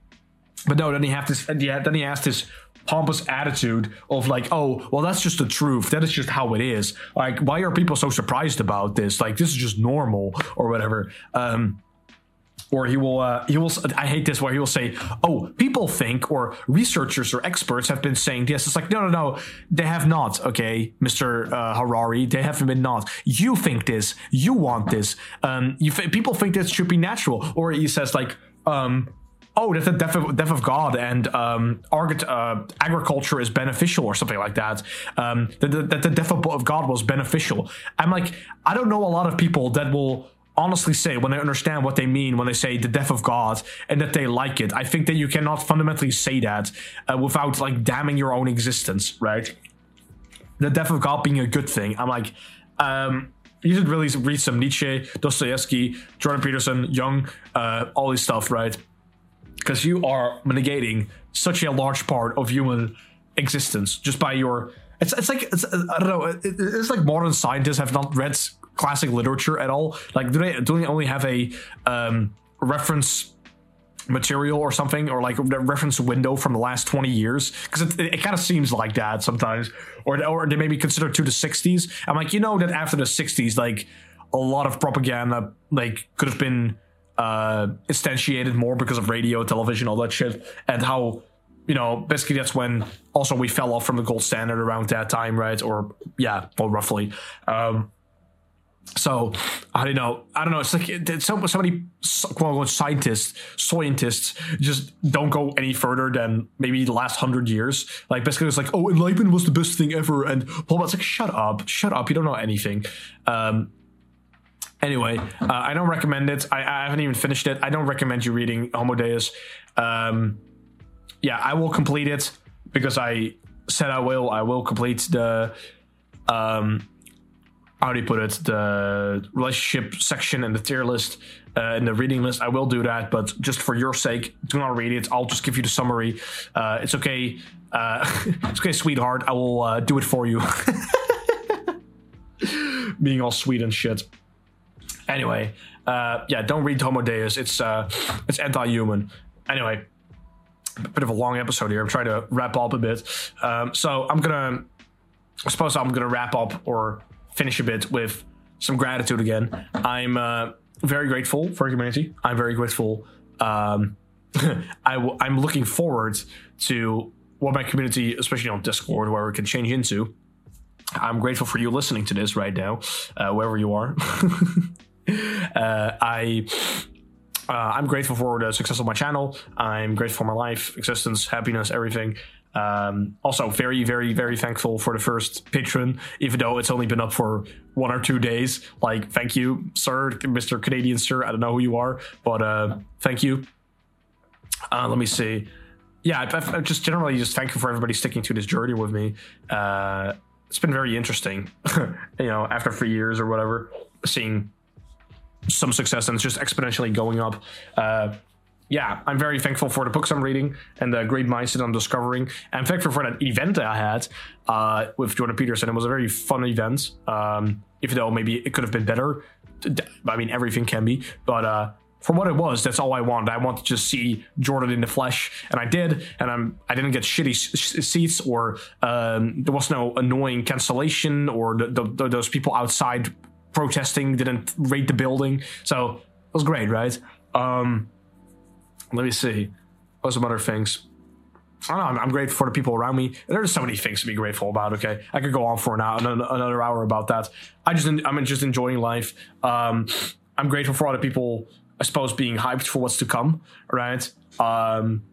but no, then he have this. Yeah, then he asked this pompous attitude of like, oh, well, that's just the truth. That is just how it is. Like, why are people so surprised about this? Like, this is just normal or whatever. Um, or he will, uh, he will. I hate this. Where he will say, "Oh, people think, or researchers or experts have been saying this." It's like, no, no, no, they have not. Okay, Mister uh, Harari, they haven't been not. You think this. You want this. Um, you people think this should be natural. Or he says like, um, oh, that the death of, death of God and um, uh, agriculture is beneficial or something like that. Um, that, the, the death of God was beneficial. I'm like, I don't know a lot of people that will honestly say when they understand what they mean when they say the death of God and that they like it. I think that you cannot fundamentally say that uh, without like damning your own existence, right? The death of God being a good thing. I'm like, um, you should really read some Nietzsche, Dostoevsky, Jordan Peterson, Jung, uh, all this stuff, right? Because you are negating such a large part of human existence just by your it's, it's like it's, I don't know it, it's like modern scientists have not read classic literature at all. Like do they do they only have a um, reference material or something or like a reference window from the last 20 years? Because it, it, it kind of seems like that sometimes. Or or they maybe consider to the 60s i'm like you know that after the 60s like a lot of propaganda like could have been uh, instantiated more because of radio, television, all that shit, and how you know basically that's when also we fell off from the gold standard around that time, right? Or yeah, well, roughly. Um, so I don't know. I don't know. It's like so, so many quote unquote scientists, scientists just don't go any further than maybe the last hundred years. Like basically, it's like, oh, enlightenment was the best thing ever, and Paul it's like, shut up, shut up. You don't know anything. Um, Anyway, uh, I don't recommend it. I, I, haven't even finished it. I don't recommend you reading Homo Deus. Um, yeah, I will complete it because I said I will. I will complete the um, how do you put it the relationship section and the tier list uh, in the reading list i will do that but just for your sake do not read it i'll just give you the summary uh, it's okay uh, it's okay sweetheart i will uh, do it for you being all sweet and shit anyway uh, yeah don't read homo deus it's uh, it's anti-human anyway a bit of a long episode here i'm trying to wrap up a bit um, so i'm gonna i suppose i'm gonna wrap up or finish a bit with some gratitude again. I'm uh, very grateful for the community. I'm very grateful. Um, I w- I'm looking forward to what my community, especially on Discord, where we can change into. I'm grateful for you listening to this right now, uh, wherever you are. uh, I. Uh, I'm grateful for the success of my channel. I'm grateful for my life, existence, happiness, everything. Um, also, very, very, very thankful for the first patron, even though it's only been up for one or two days. Like, thank you, sir, Mr. Canadian Sir. I don't know who you are, but uh, thank you. Uh, let me see. Yeah, I, I just generally just thank you for everybody sticking to this journey with me. Uh, it's been very interesting, you know, after three years or whatever, seeing some success and it's just exponentially going up. Uh, yeah, I'm very thankful for the books I'm reading and the great mindset I'm discovering. I'm thankful for that event that I had uh, with Jordan Peterson. It was a very fun event, um, even though maybe it could have been better. I mean, everything can be, but uh, for what it was, that's all I wanted. I wanted to just see Jordan in the flesh, and I did. And I'm I didn't get shitty seats, or um, there was no annoying cancellation, or the, the, those people outside protesting didn't raid the building. So it was great, right? Um, let me see. What some other things? I don't know. I'm, grateful for the people around me. There's so many things to be grateful about. Okay, I could go on for an hour, another hour about that. I just, I'm just enjoying life. Um, I'm grateful for other people. I suppose being hyped for what's to come. Right. Um,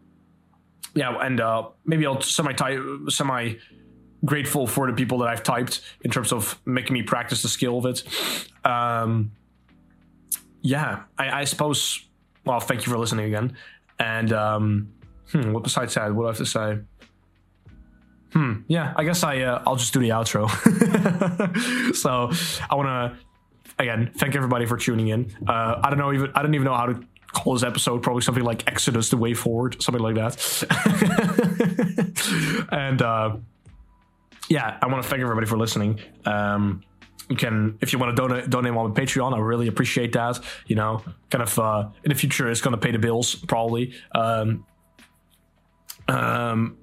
yeah, and uh, maybe I'll semi semi grateful for the people that I've typed in terms of making me practice the skill of it. Um, yeah, I, I suppose well, thank you for listening again. And um, hmm, what besides that? What do I have to say? Hmm. Yeah, I guess I uh, I'll just do the outro. so I want to again thank everybody for tuning in. Uh, I don't know even I don't even know how to call this episode. Probably something like Exodus: The Way Forward, something like that. and uh, yeah, I want to thank everybody for listening. Um, you can if you want to donate donate on Patreon, I really appreciate that. You know, kind of uh, in the future, it's going to pay the bills probably. Um, um,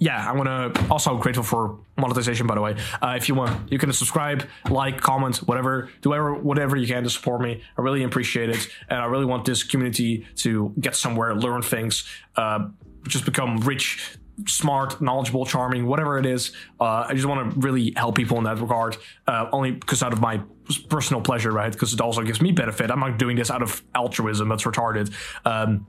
yeah, I'm gonna also grateful for monetization. By the way, uh, if you want, you can subscribe, like, comment, whatever, do whatever, whatever you can to support me. I really appreciate it, and I really want this community to get somewhere, learn things, uh, just become rich smart, knowledgeable, charming, whatever it is. Uh, I just want to really help people in that regard, uh, only because out of my personal pleasure, right? Because it also gives me benefit. I'm not doing this out of altruism. That's retarded. Um,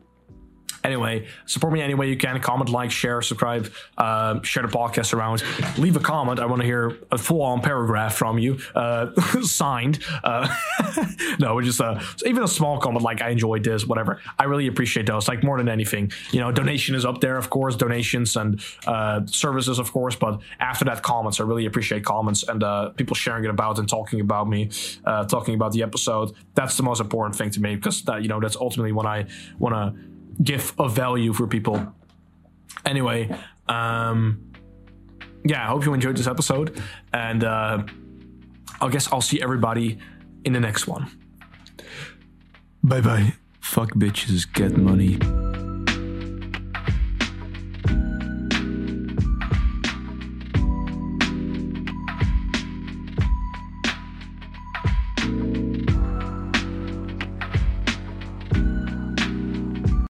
Anyway, support me any way you can. Comment, like, share, subscribe, uh, share the podcast around. Leave a comment. I want to hear a full on paragraph from you, uh, signed. Uh, no, just uh, even a small comment like I enjoyed this, whatever. I really appreciate those. Like more than anything, you know, donation is up there, of course, donations and uh, services, of course. But after that, comments. I really appreciate comments and uh, people sharing it about and talking about me, uh, talking about the episode. That's the most important thing to me because that, you know that's ultimately when I want to give of value for people. Anyway, um, yeah, I hope you enjoyed this episode, and uh, I guess I'll see everybody in the next one. Bye bye. Fuck bitches, get money.